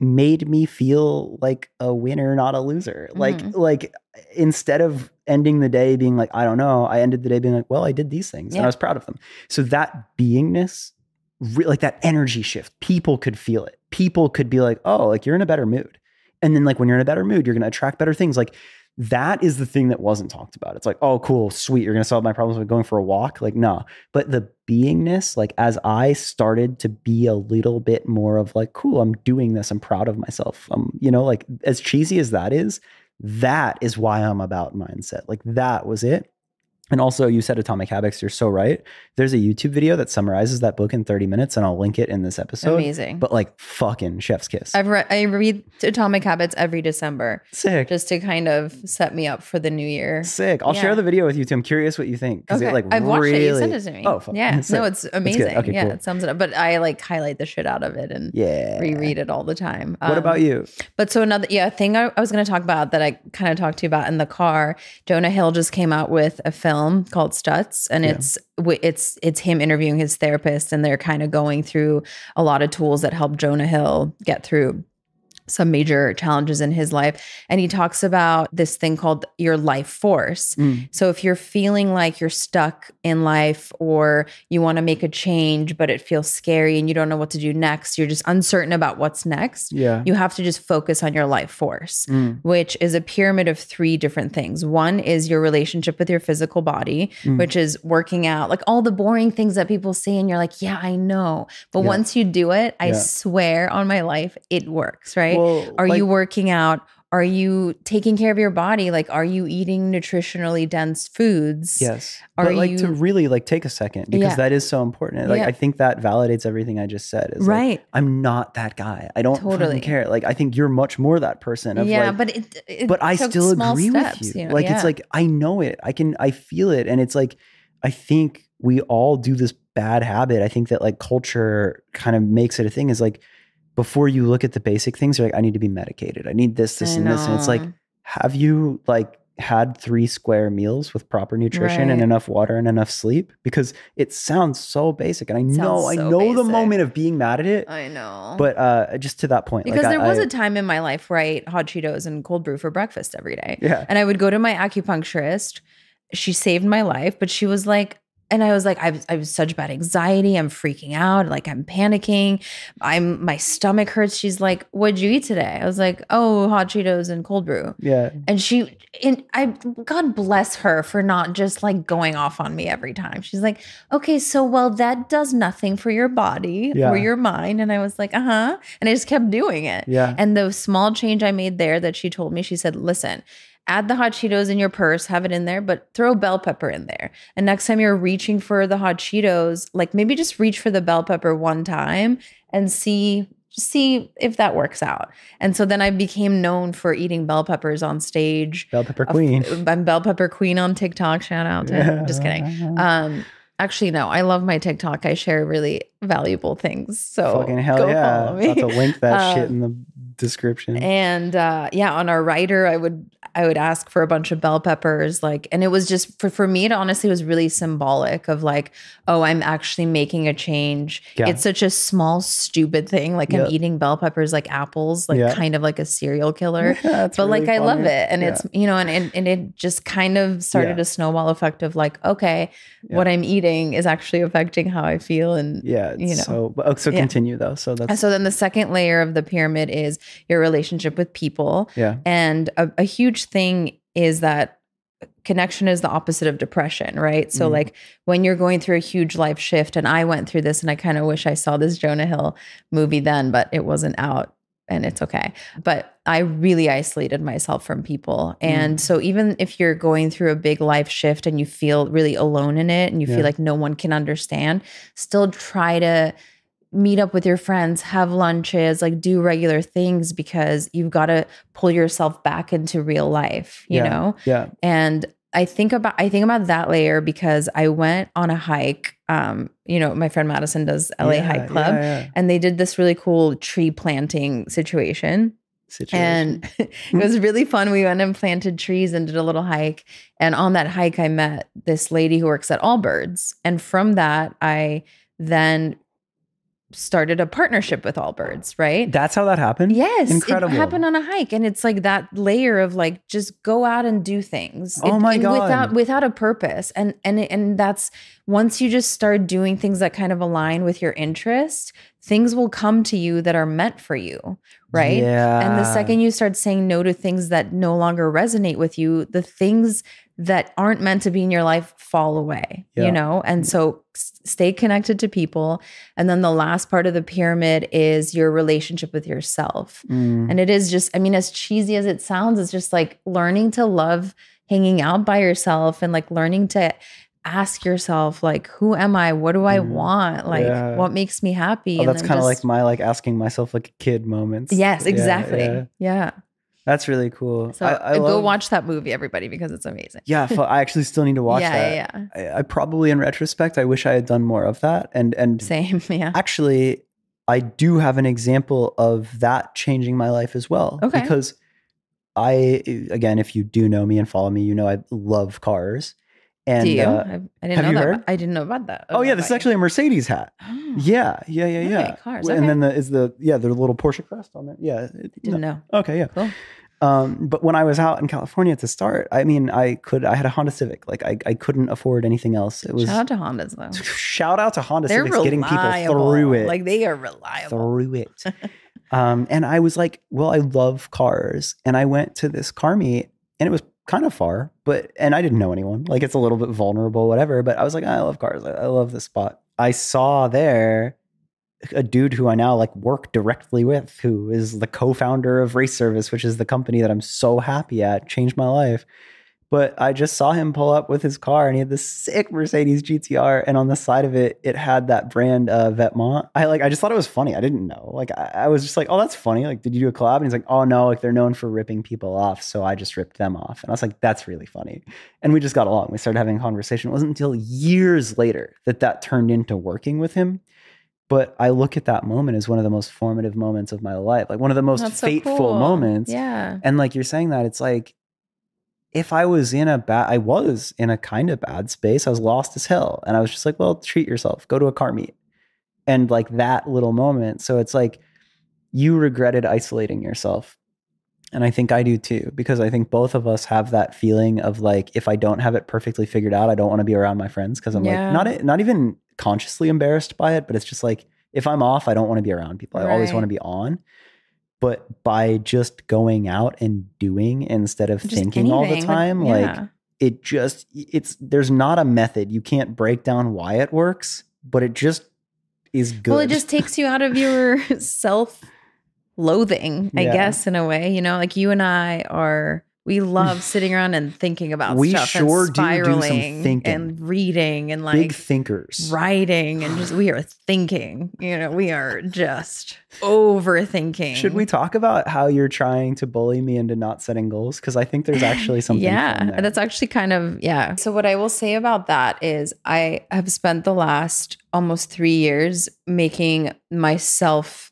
made me feel like a winner, not a loser. Like Mhm. like instead of ending the day being like, I don't know, I ended the day being like, well, I did these things and I was proud of them. So that beingness, re- like that energy shift, people could feel it. People could be like, oh, like you're in a better mood. And then like when you're in a better mood, you're gonna attract better things. Like that is the thing that wasn't talked about. It's like, oh, cool, sweet, you're gonna solve my problems by going for a walk. Like, no. But the beingness, like as I started to be a little bit more of like, cool, I'm doing this, I'm proud of myself. Um, you know, like as cheesy as that is, that is why I'm about mindset. Like that was it. And also, you said Atomic Habits. You're so right. There's a YouTube video that summarizes that book in 30 minutes, and I'll link it in this episode. Amazing. But like, fucking chef's kiss. I've re- I read Atomic Habits every December Sick. just to kind of set me up for the new year. Sick. I'll Yeah. share the video with you too. I'm curious what you think because it like I've watched it. You sent it to me. Oh, fuck. yeah. Sick. No, it's amazing. Okay, yeah, cool. it sums it up. But I like highlight the shit out of it and Yeah. reread it all the time. What Um, about you? But so another yeah thing I, I was going to talk about that I kind of talked to you about in the car. Jonah Hill just came out with a film called Stutz, and Yeah. it's it's it's him interviewing his therapist, and they're kind of going through a lot of tools that help Jonah Hill get through some major challenges in his life. And he talks about this thing called your life force. Mm. So if you're feeling like you're stuck in life or you want to make a change, but it feels scary and you don't know what to do next, you're just uncertain about what's next Yeah. you have to just focus on your life force, Mm. which is a pyramid of three different things. One is your relationship with your physical body, Mm. which is working out, like all the boring things that people say, and you're like, yeah, I know. But Yeah. once you do it, I Yeah. swear on my life, it works, right? Well, Are like- you working out? Are you taking care of your body? Like, are you eating nutritionally dense foods? Yes. Are but like to you- really like take a second because Yeah. that is so important. Like Yeah. I think that validates everything I just said. Is like, Right. I'm not that guy. I don't Totally. care. Like I think you're much more that person. Of yeah, like, but it, it but I still agree steps, with you. know? Like Yeah. it's like I know it. I can I feel it. And it's like I think we all do this bad habit. I think that like culture kind of makes it a thing is like before you look at the basic things, you're like, I need to be medicated. I need this, this, I and this. And it's like, have you like had three square meals with proper nutrition and enough water and enough sleep? Because it sounds so basic. And I know, I so know the moment of being mad at it. I know. But uh just to that point. because like, there I- was I- a time in my life where I ate hot Cheetos and cold brew for breakfast every day. Yeah. And I would go to my acupuncturist. She saved my life, but she was like, and I was like, I have such bad anxiety. I'm freaking out. Like I'm panicking. I'm my stomach hurts. She's like, what'd you eat today? I was like, oh, hot Cheetos and cold brew. Yeah. And she, and I, God bless her for not just like going off on me every time. She's like, okay, so well, that does nothing for your body Yeah. or your mind. And I was like, uh huh. And I just kept doing it. Yeah. And the small change I made there that she told me, she said, listen, add the hot Cheetos in your purse, have it in there, but throw bell pepper in there. And next time you're reaching for the hot Cheetos, like maybe just reach for the bell pepper one time and see see if that works out. And so then I became known for eating bell peppers on stage. Bell pepper queen. I'm Bell Pepper Queen on TikTok. Shout out to just kidding. Um actually no, I love my TikTok. I share really valuable things. So Fucking hell yeah. me. About to link that shit Um, in the description. And uh, yeah, on our writer, I would I would ask for a bunch of bell peppers, like, and it was just for, for me, it honestly was really symbolic of like, oh, I'm actually making a change. Yeah. It's such a small, stupid thing. Like Yep. I'm eating bell peppers like apples, like kind of like a serial killer. Yeah, but like really I love it. And Yeah. it's, you know, and, and, and it just kind of started a snowball effect of like, okay, what I'm eating is actually affecting how I feel. And yeah. It's you know. So, oh, so continue though. So and that's so then the second layer of the pyramid is your relationship with people. yeah. And a, a huge thing is that connection is the opposite of depression, right? So, Mhm. like when you're going through a huge life shift, and I went through this, and I kind of wish I saw this Jonah Hill movie then, but it wasn't out and it's okay. But I really isolated myself from people. And so, even if you're going through a big life shift and you feel really alone in it and you Yeah. feel like no one can understand, still try to meet up with your friends, have lunches, like do regular things because you've got to pull yourself back into real life, you Yeah. know? Yeah. And I think about I think about that layer because I went on a hike. Um, you know, my friend Madison does LA Yeah, Hike Club. Yeah. And they did this really cool tree planting situation. Situation. And it was really fun. We went and planted trees and did a little hike. And on that hike, I met this lady who works at Allbirds. And from that, I then started a partnership with Allbirds, right? that's how that happened. Yes, Incredible. it happened on a hike, and it's like that layer of like just go out and do things. Oh It- my and God. Without without a purpose, and and and that's once you just start doing things that kind of align with your interest, things will come to you that are meant for you, right? Yeah. And the second you start saying no to things that no longer resonate with you, the things that aren't meant to be in your life fall away, Yeah. you know? And so stay connected to people. And then the last part of the pyramid is your relationship with yourself. Mm. And it is just, I mean, as cheesy as it sounds, it's just like learning to love hanging out by yourself and like learning to ask yourself, like, who am I? What do I Mm. want? Like, Yeah. what makes me happy? Oh, that's kind of like my like asking myself like kid moments. Yes, exactly. yeah. yeah. That's really cool. So I, I go love- watch that movie, everybody, because it's amazing. Yeah, I actually still need to watch yeah, that. yeah, yeah. I, I probably, in retrospect, I wish I had done more of that. And and Same. Yeah. actually, I do have an example of that changing my life as well. Okay. Because I, again, if you do know me and follow me, you know I love cars. And Do you? uh, I, I didn't have know you that. heard? about- I didn't know about that. oh yeah, this is actually a Mercedes hat. Oh, Yeah, yeah, yeah, Okay, yeah. cars, And okay. then the is the yeah the little Porsche crest on there. Yeah. Didn't no. know. Okay, yeah. Cool. Um, but when I was out in California to start, I mean, I could I had a Honda Civic. Like I, I couldn't afford anything else. It was Shout out to Hondas though. shout out to Honda They're Civics getting people through it. Like they are reliable. through it. um, and I was like, well, I love cars. And I went to this car meet and it was kind of far, but, and I didn't know anyone. Like it's a little bit vulnerable, whatever. But I was like, ah, I love cars. I, I love this spot. I saw there a dude who I now like work directly with, who is the co founder of Race Service, which is the company that I'm so happy at, changed my life. But I just saw him pull up with his car and he had this sick Mercedes GTR. And on the side of it, it had that brand uh, Vetements. I like, I just thought it was funny. I didn't know. Like, I, I was just like, oh, that's funny. Like, did you do a collab? And he's like, oh, no, like they're known for ripping people off. So I just ripped them off. And I was like, that's really funny. And we just got along. We started having a conversation. It wasn't until years later that that turned into working with him. But I look at that moment as one of the most formative moments of my life, like one of the most That's so fateful cool. moments. Yeah. And like you're saying that, it's like if I was in a bad, I was in a kind of bad space. I was lost as hell. And I was just like, well, treat yourself, go to a car meet. And like that little moment. So it's like you regretted isolating yourself. And I think I do too, because I think both of us have that feeling of like, if I don't have it perfectly figured out, I don't want to be around my friends because I'm Yeah. like, not, not even consciously embarrassed by it, but it's just like, if I'm off, I don't want to be around people. I always want to be on but by just going out and doing instead of Just thinking all the anything, time yeah. like it just it's there's not a method you can't break down why it works but it just is good Well, it just takes you out of your self loathing, I Yeah. guess, in a way. You know, like you and I are, we love sitting around and thinking about We stuff sure and do do some spiraling thinking. and reading and like big thinkers writing and just, we are thinking, you know, we are just overthinking. should we talk about how you're trying to bully me into not setting goals because i think there's actually something yeah there. that's actually kind of yeah so what i will say about that is i have spent the last almost three years making myself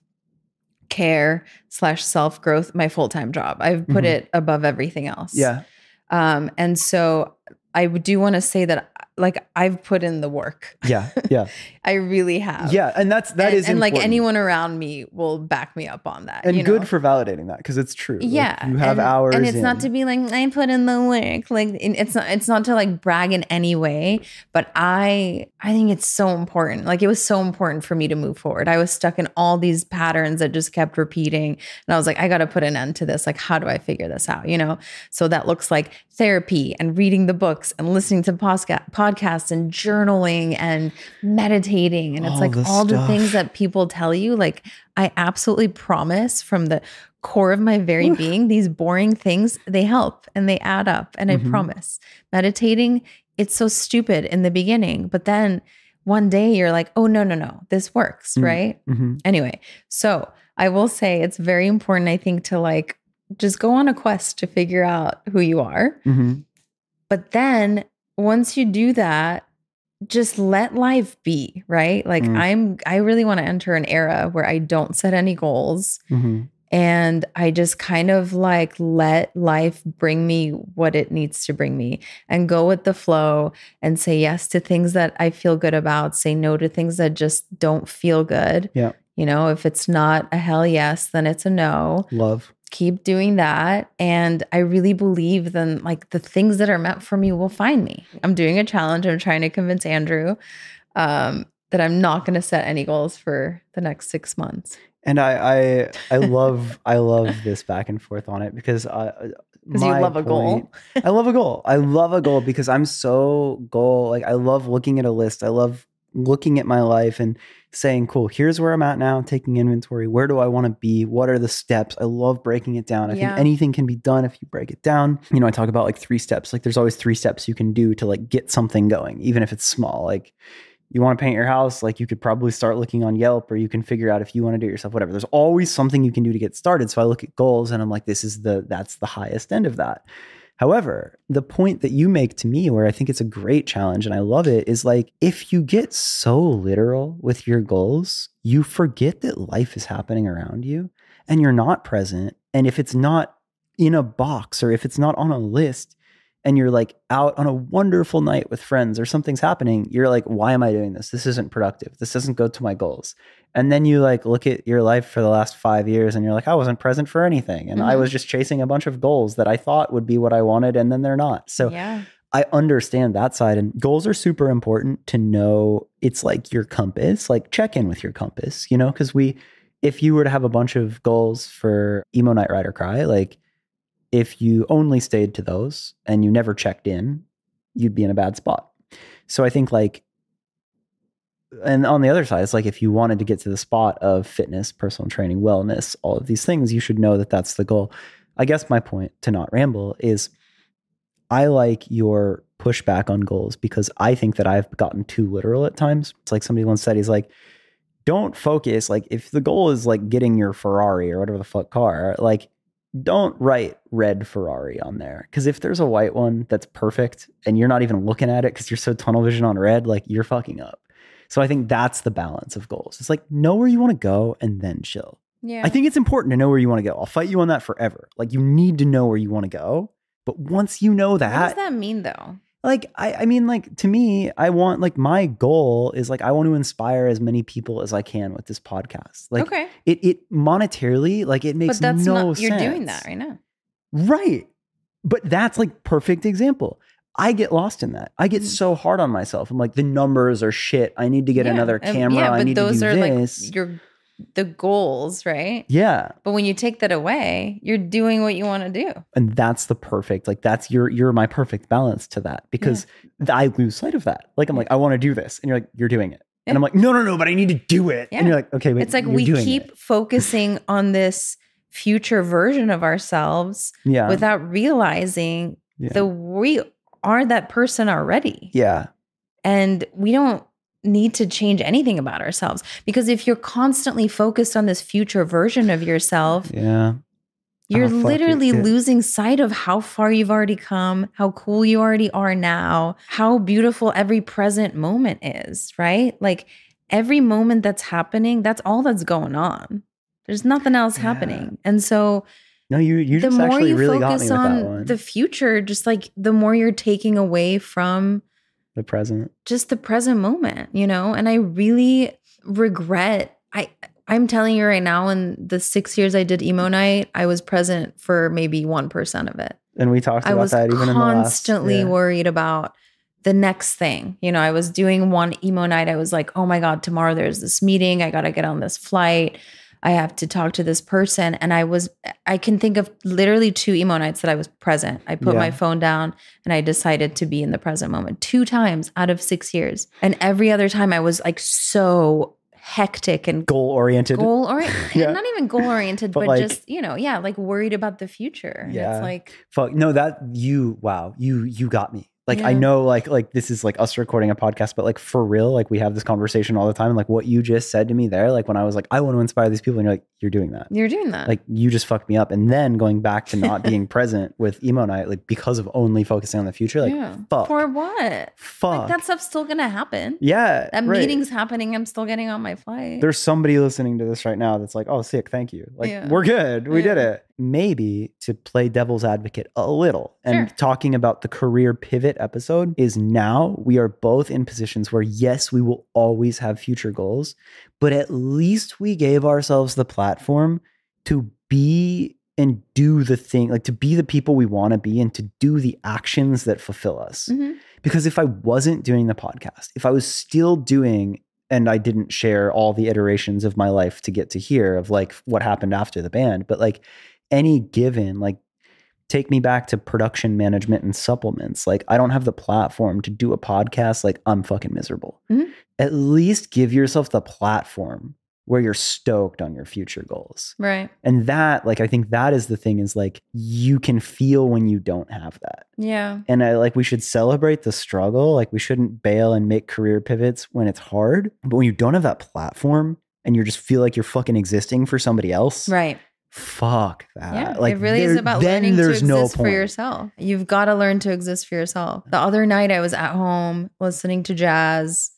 care slash self growth my full time job. I've put Mhm. it above everything else. Yeah. Um, and so I do want to say that like I've put in the work. Yeah. Yeah. I really have. yeah. And that's that and, is and like anyone around me will back me up on that. and good know? for validating that because it's true. Like, yeah you have and, hours, and it's not to be like i put in the work like it's not it's not to like brag in any way but i i think it's so important like it was so important for me to move forward i was stuck in all these patterns that just kept repeating and i was like i got to put an end to this like how do i figure this out you know so that looks like therapy and reading the books and listening to posca- podcasts and journaling and meditating and it's like all the things that people tell you like i absolutely promise from the core of my very Oof. being these boring things they help and they add up and Mhm. i promise meditating it's so stupid in the beginning but then one day you're like oh no no no this works Mm. right Mhm. anyway so i will say it's very important i think to like just go on a quest to figure out who you are Mhm. but then once you do that, just let life be, right? Like Mm. I'm I really want to enter an era where I don't set any goals Mhm. and I just kind of like let life bring me what it needs to bring me and go with the flow and say yes to things that I feel good about, say no to things that just don't feel good. Yeah. You know, if it's not a hell yes, then it's a no Love. Keep doing that and i really believe then like the things that are meant for me will find me i'm doing a challenge i'm trying to convince andrew um, that i'm not going to set any goals for the next six months And I, I, I love, I love this back and forth on it because I, because you love a goal I love a goal. I love a goal because I'm so goal. Like I love looking at a list. I love looking at my life and saying, cool, here's where I'm at now, taking inventory. Where do I want to be? What are the steps? I love breaking it down. I Yeah. think anything can be done if you break it down. You know, I talk about like three steps. Like there's always three steps you can do to like get something going, even if it's small. Like you want to paint your house, like you could probably start looking on Yelp or you can figure out if you want to do it yourself, whatever. There's always something you can do to get started. So I look at goals and I'm like, this is the that's the highest end of that. However, the point that you make to me, where I think it's a great challenge and I love it, is like if you get so literal with your goals, you forget that life is happening around you and you're not present. And if it's not in a box or if it's not on a list and you're like out on a wonderful night with friends or something's happening, you're like, why am I doing this? This isn't productive. This doesn't go to my goals. And then you like look at your life for the last five years and you're like, I wasn't present for anything. And I Mhm. was just chasing a bunch of goals that I thought would be what I wanted. And then they're not. So yeah I understand that side. And goals are super important to know. It's like your compass, like check in with your compass, you know, because we, if you were to have a bunch of goals for emo night ride or cry, like if you only stayed to those and you never checked in, you'd be in a bad spot. So I think like, and on the other side, it's like if you wanted to get to the spot of fitness, personal training, wellness, all of these things, you should know that that's the goal. I guess my point to not ramble is I like your pushback on goals because I think that I've gotten too literal at times. It's like somebody once said, he's like, don't focus. Like, if the goal is like getting your Ferrari or whatever the fuck car, like, don't write red Ferrari on there. Cause if there's a white one that's perfect and you're not even looking at it because you're so tunnel vision on red, like, you're fucking up. So I think that's the balance of goals. It's like, know where you want to go and then chill. yeah I think it's important to know where you want to go. I'll fight you on that forever. Like, you need to know where you want to go. But once you know that what does that, that mean though like I, I mean like to me i want like my goal is like i want to inspire as many people as i can with this podcast. Like okay. it it monetarily like it makes but that's no not you're sense. doing that right now. Right. But that's like perfect example. I get lost in that. I get Mhm. so hard on myself. I'm like the numbers are shit. I need to get Yeah, another um, camera. yeah i but need those to are do like this. your the goals right? Yeah. But when you take that away you're doing what you want to do. And that's the perfect like that's your you're my perfect balance to that because th- i lose sight of that. Like i'm like i want to do this. And you're like you're doing it. And i'm like no no no but i need to do it. Yeah. and you're like okay wait, it's like we keep it. focusing on this future version of ourselves yeah. without realizing yeah. that we are that person already. Yeah. And we don't need to change anything about ourselves because if you're constantly focused on this future version of yourself yeah you're Oh, it, literally losing sight of how far you've already come, how cool you already are now, how beautiful every present moment is, right? Like every moment that's happening, that's all that's going on. There's nothing else Yeah. happening. And so No, you you the just more actually you really focus on the future, just like the more you're taking away from the present. just the present moment, you know? And I really regret I I'm telling you right now in the 6 years I did emo night, I was present for maybe 1% of it. And we talked I about was that even in the last. constantly yeah. worried about the next thing. You know, I was doing one emo night. I was like, oh my God, tomorrow there's this meeting. I got to get on this flight. I have to talk to this person. And I was, I can think of literally two emo nights that I was present. I put Yeah. my phone down and I decided to be in the present moment two times out of six years. And every other time I was like so hectic and goal oriented. goal oriented, Yeah. not even goal oriented, But but, like- just, you know, yeah, like worried about the future. Yeah. It's like, Fuck no, that you wow, you you got me. Like I know like like this is like us recording a podcast, but like for real, like we have this conversation all the time. And like what you just said to me there, like when I was like, I want to inspire these people, and you're like, you're doing that. you're doing that. Like you just fucked me up. And then going back to not being present with emo night, like because of only focusing on the future, like yeah. fuck. For what? fuck. Like that stuff's still gonna happen. yeah. That right. meeting's happening. I'm still getting on my flight. there's somebody listening to this right now that's like, oh, sick, thank you. Like, Yeah. we're good. We did it. Maybe to play devil's advocate a little and Sure. talking about the career pivot episode is now we are both in positions where, yes, we will always have future goals, but at least we gave ourselves the platform to be and do the thing, like to be the people we want to be and to do the actions that fulfill us Mhm. because if I wasn't doing the podcast, if I was still doing and I didn't share all the iterations of my life to get to here of like what happened after the band, but like any given, like take me back to production management and supplements. Like I don't have the platform to do a podcast, like I'm fucking miserable. Mhm. At least give yourself the platform where you're stoked on your future goals. Right. And that, like, I think that is the thing is like you can feel when you don't have that Yeah. and I like we should celebrate the struggle. Like we shouldn't bail and make career pivots when it's hard. But when you don't have that platform and you just feel like you're fucking existing for somebody else, Right. Fuck that. Yeah. like it really is about learning to exist no for yourself. You've got to learn to exist for yourself. The other night I was at home listening to jazz,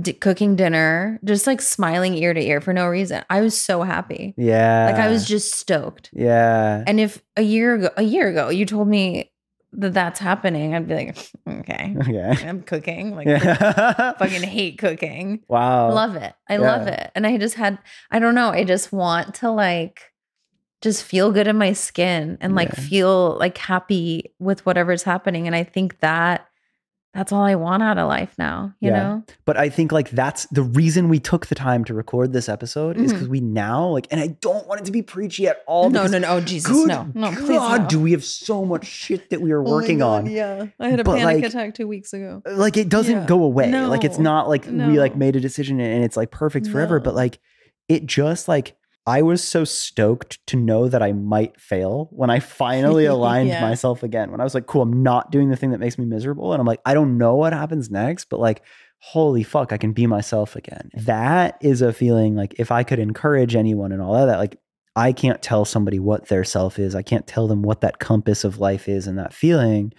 d- cooking dinner, just like smiling ear to ear for no reason. I was so happy. Yeah. Like I was just stoked. Yeah. And if a year ago, a year ago, you told me that that's happening, I'd be like, okay, okay. I'm cooking. Like, Yeah. fucking hate cooking. wow. love it. I love it. And I just had, I don't know, I just want to like just feel good in my skin and like Yeah. feel like happy with whatever's happening. And I think that that's all I want out of life now, you Yeah. know? But I think like that's the reason we took the time to record this episode is Mhm. because we now like, and I don't want it to be preachy at all. no, no, no. Oh, Jesus. Good no, no, please. God, no. do we have so much shit that we are Oh working God, on? Yeah. I had a But, panic like- attack two weeks ago. like it doesn't Yeah. go away no. like it's not like we like made a decision and it's like perfect forever but like it just like i was so stoked to know that i might fail when i finally aligned Yeah. myself again when i was like cool i'm not doing the thing that makes me miserable and i'm like i don't know what happens next but like holy fuck i can be myself again. That is a feeling like if i could encourage anyone and all of that like i can't tell somebody what their self is. I can't tell them what that compass of life is and that feeling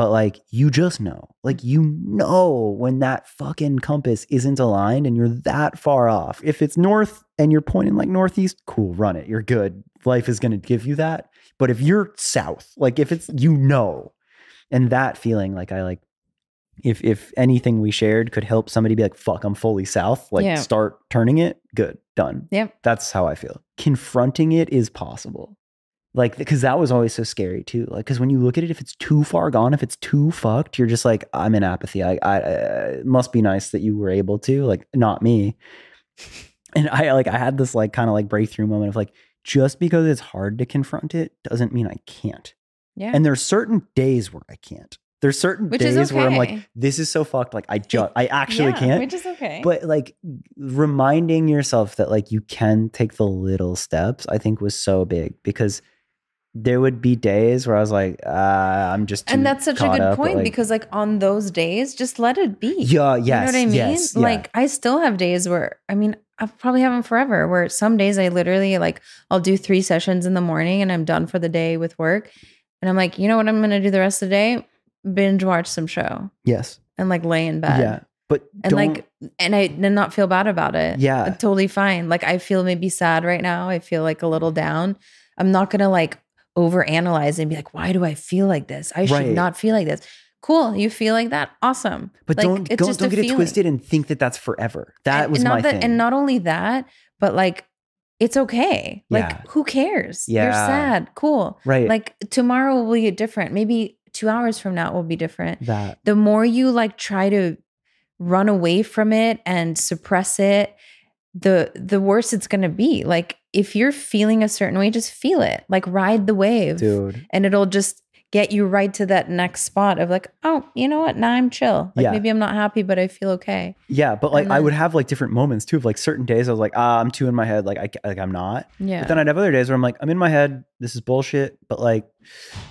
but like you just know. Like you know when that fucking compass isn't aligned and you're that far off. If it's north and you're pointing like northeast cool run it. You're good. Life is going to give you that. But if you're south like if it's you know. And that feeling like i like if if anything we shared could help somebody be like fuck i'm fully south like Yeah. start turning it good done. Yep. that's how i feel. Confronting it is possible like because that was always so scary too like because when you look at it if it's too far gone if it's too fucked you're just like i'm in apathy. I i uh, it must be nice that you were able to like not me. And i like i had this like kind of like breakthrough moment of like just because it's hard to confront it doesn't mean i can't. Yeah. and there's certain days where i can't. There's certain Which days where i'm like this is so fucked like i just i actually Yeah, can't. Which is okay. but like reminding yourself that like you can take the little steps i think was so big because there would be days where i was like uh, i'm just and that's such a good point like, because like on those days, just let it be. yeah yes you know what I mean? yes, yeah. Like I still have days where I mean I probably have them forever. Where some days I literally like I'll do three sessions in the morning and I'm done for the day with work, and I'm like, you know what I'm gonna do the rest of the day? Binge watch some show yes and like lay in bed. yeah but and like and i and not feel bad about it Yeah. Like, totally fine like i feel maybe sad right now i feel like a little down i'm not gonna like overanalyze and be like why do i feel like this i should Right. not feel like this cool you feel like that awesome but Like, don't don't, don't get it twisted and think that that's forever. That And- was and not my that, thing. and not only that but like it's okay like Yeah. who cares Yeah. you're sad cool right. like tomorrow will be different maybe two hours from now will be different that. the more you like try to run away from it and suppress it the the worse it's going to be. Like if you're feeling a certain way just feel it. Like ride the wave. Dude. and it'll just get you right to that next spot of like oh you know what? Now i'm chill. Like Yeah. maybe i'm not happy but i feel okay. Yeah, but like And I would have like different moments too of like certain days I was like, ah, I'm too in my head, like I like I'm not. yeah. But then I'd have other days where I'm like, I'm in my head, this is bullshit, but like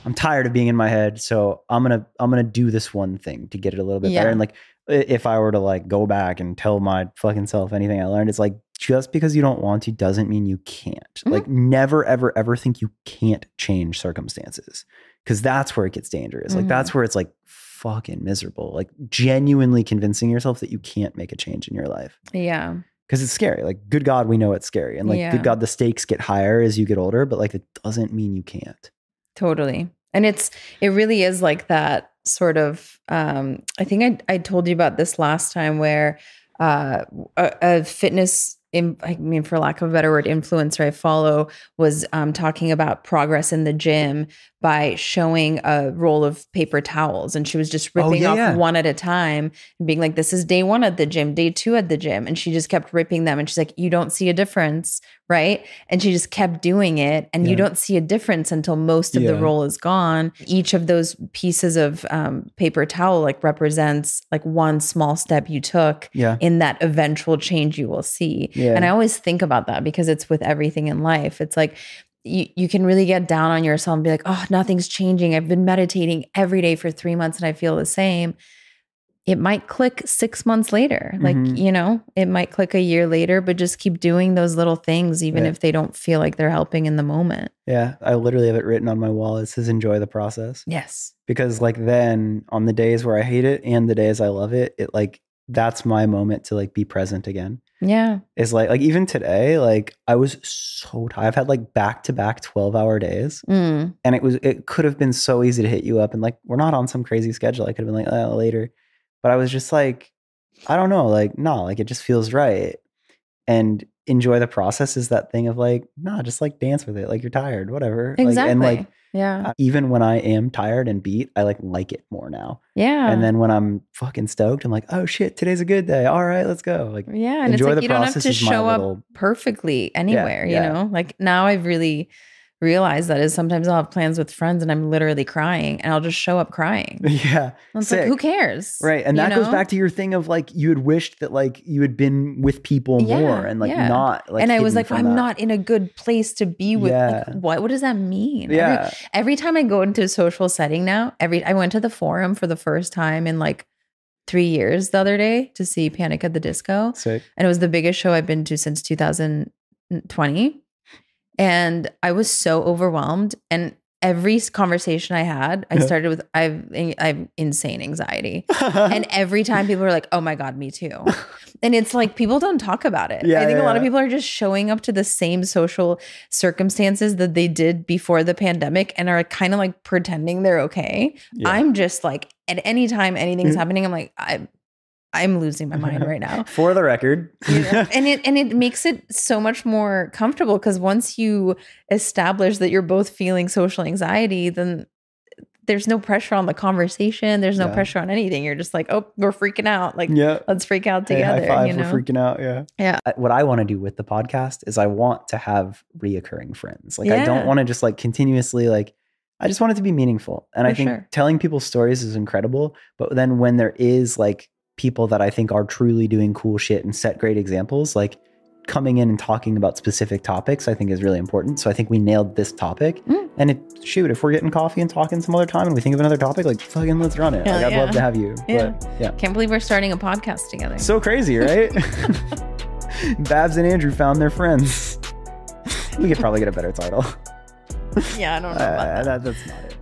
I'm tired of being in my head, so I'm gonna I'm gonna do this one thing to get it a little bit better. And like if I were to like go back and tell my fucking self anything I learned, it's like just because you don't want to doesn't mean you can't. Mhm. Like never ever ever think you can't change circumstances. Cause that's where it gets dangerous. Like Mhm. that's where it's like fucking miserable. Like genuinely convincing yourself that you can't make a change in your life yeah because it's scary. Like, good God, we know it's scary, and like, Yeah. good God, the stakes get higher as you get older. But like, it doesn't mean you can't. Totally. And it's it really is like that sort of um I think I I told you about this last time where uh a, a fitness in, I mean, for lack of a better word, influencer I follow was um, talking about progress in the gym by showing a roll of paper towels. And she was just Oh, ripping yeah, off yeah. one at a time and being like, this is day one at the gym, day two at the gym. And she just kept ripping them. And she's like, you don't see a difference, right? And she just kept doing it. And you don't see a difference until most of the roll is gone. Each of those pieces of um, paper towel like represents like one small step you took Yeah. in that eventual change you will see. Yeah. And I always think about that because it's with everything in life. It's like you, you can really get down on yourself and be like, oh, nothing's changing. I've been meditating every day for three months and I feel the same. It might click six months later. Like, Mhm. you know, it might click a year later, but just keep doing those little things, even Yeah. if they don't feel like they're helping in the moment. Yeah. I literally have it written on my wall. It says, enjoy the process. Yes. Because, like, then on the days where I hate it and the days I love it, it like, that's my moment to like be present again. Yeah. Is like, like even today, like I was so tired. I've had like back to back 12 hour days. Mm. and it was it could have been so easy to hit you up and like we're not on some crazy schedule i could have been like oh, later but i was just like i don't know like no like it just feels right and enjoy the process is that thing of like nah just like dance with it like you're tired whatever Exactly. like, and like yeah. even when i am tired and beat i like like it more now Yeah. and then when i'm fucking stoked i'm like oh shit today's a good day all right let's go like Yeah, and it's enjoy like the you don't have to show up perfectly anywhere, yeah. you know? Like now I've really realized that is sometimes I'll have plans with friends and I'm literally crying and I'll just show up crying. yeah And it's Sick. like who cares? Right. And that goes back to your thing of like you had wished that like you had been with people Yeah, more and like yeah. not like and I was like, I'm that. not in a good place to be with. Like, Yeah. what? What does that mean? Every- Yeah. Every, time I go into a social setting now, every I went to the forum for the first time in like three years the other day to see Panic at the Disco. Sick. and it was the biggest show I've been to since 2020. And I was so overwhelmed. And every conversation I had, I Yeah. started with I've I've insane anxiety. And every time people were like, "Oh my god, me too," and it's like people don't talk about it. Yeah, I think yeah, a lot of people are just showing up to the same social circumstances that they did before the pandemic and are kind of like pretending they're okay. I'm just like at any time anything's Mhm. happening, I'm like I I'm losing my mind right now For the record. you know? and it and it makes it so much more comfortable because once you establish that you're both feeling social anxiety then there's no pressure on the conversation there's no Yeah. pressure on anything you're just like oh we're freaking out like yeah. let's freak out Hey, together five, you know We're freaking out. Yeah. Yeah. What I want to do with the podcast is I want to have reoccurring friends. Like I don't want to just like continuously like I just want it to be meaningful. And I think sure. telling people stories is incredible. But then when there is like people that I think are truly doing cool shit and set great examples, like coming in and talking about specific topics, I think is really important. So I think we nailed this topic. Mm. And it shoot, if we're getting coffee and talking some other time and we think of another topic, like fucking let's run it. Hell like I'd yeah. love to have you. Yeah. But yeah. can't believe we're starting a podcast together So crazy, right? Babs and Andrew found their friends. we could probably get a better title. yeah i don't know about Uh, that that, that's not it.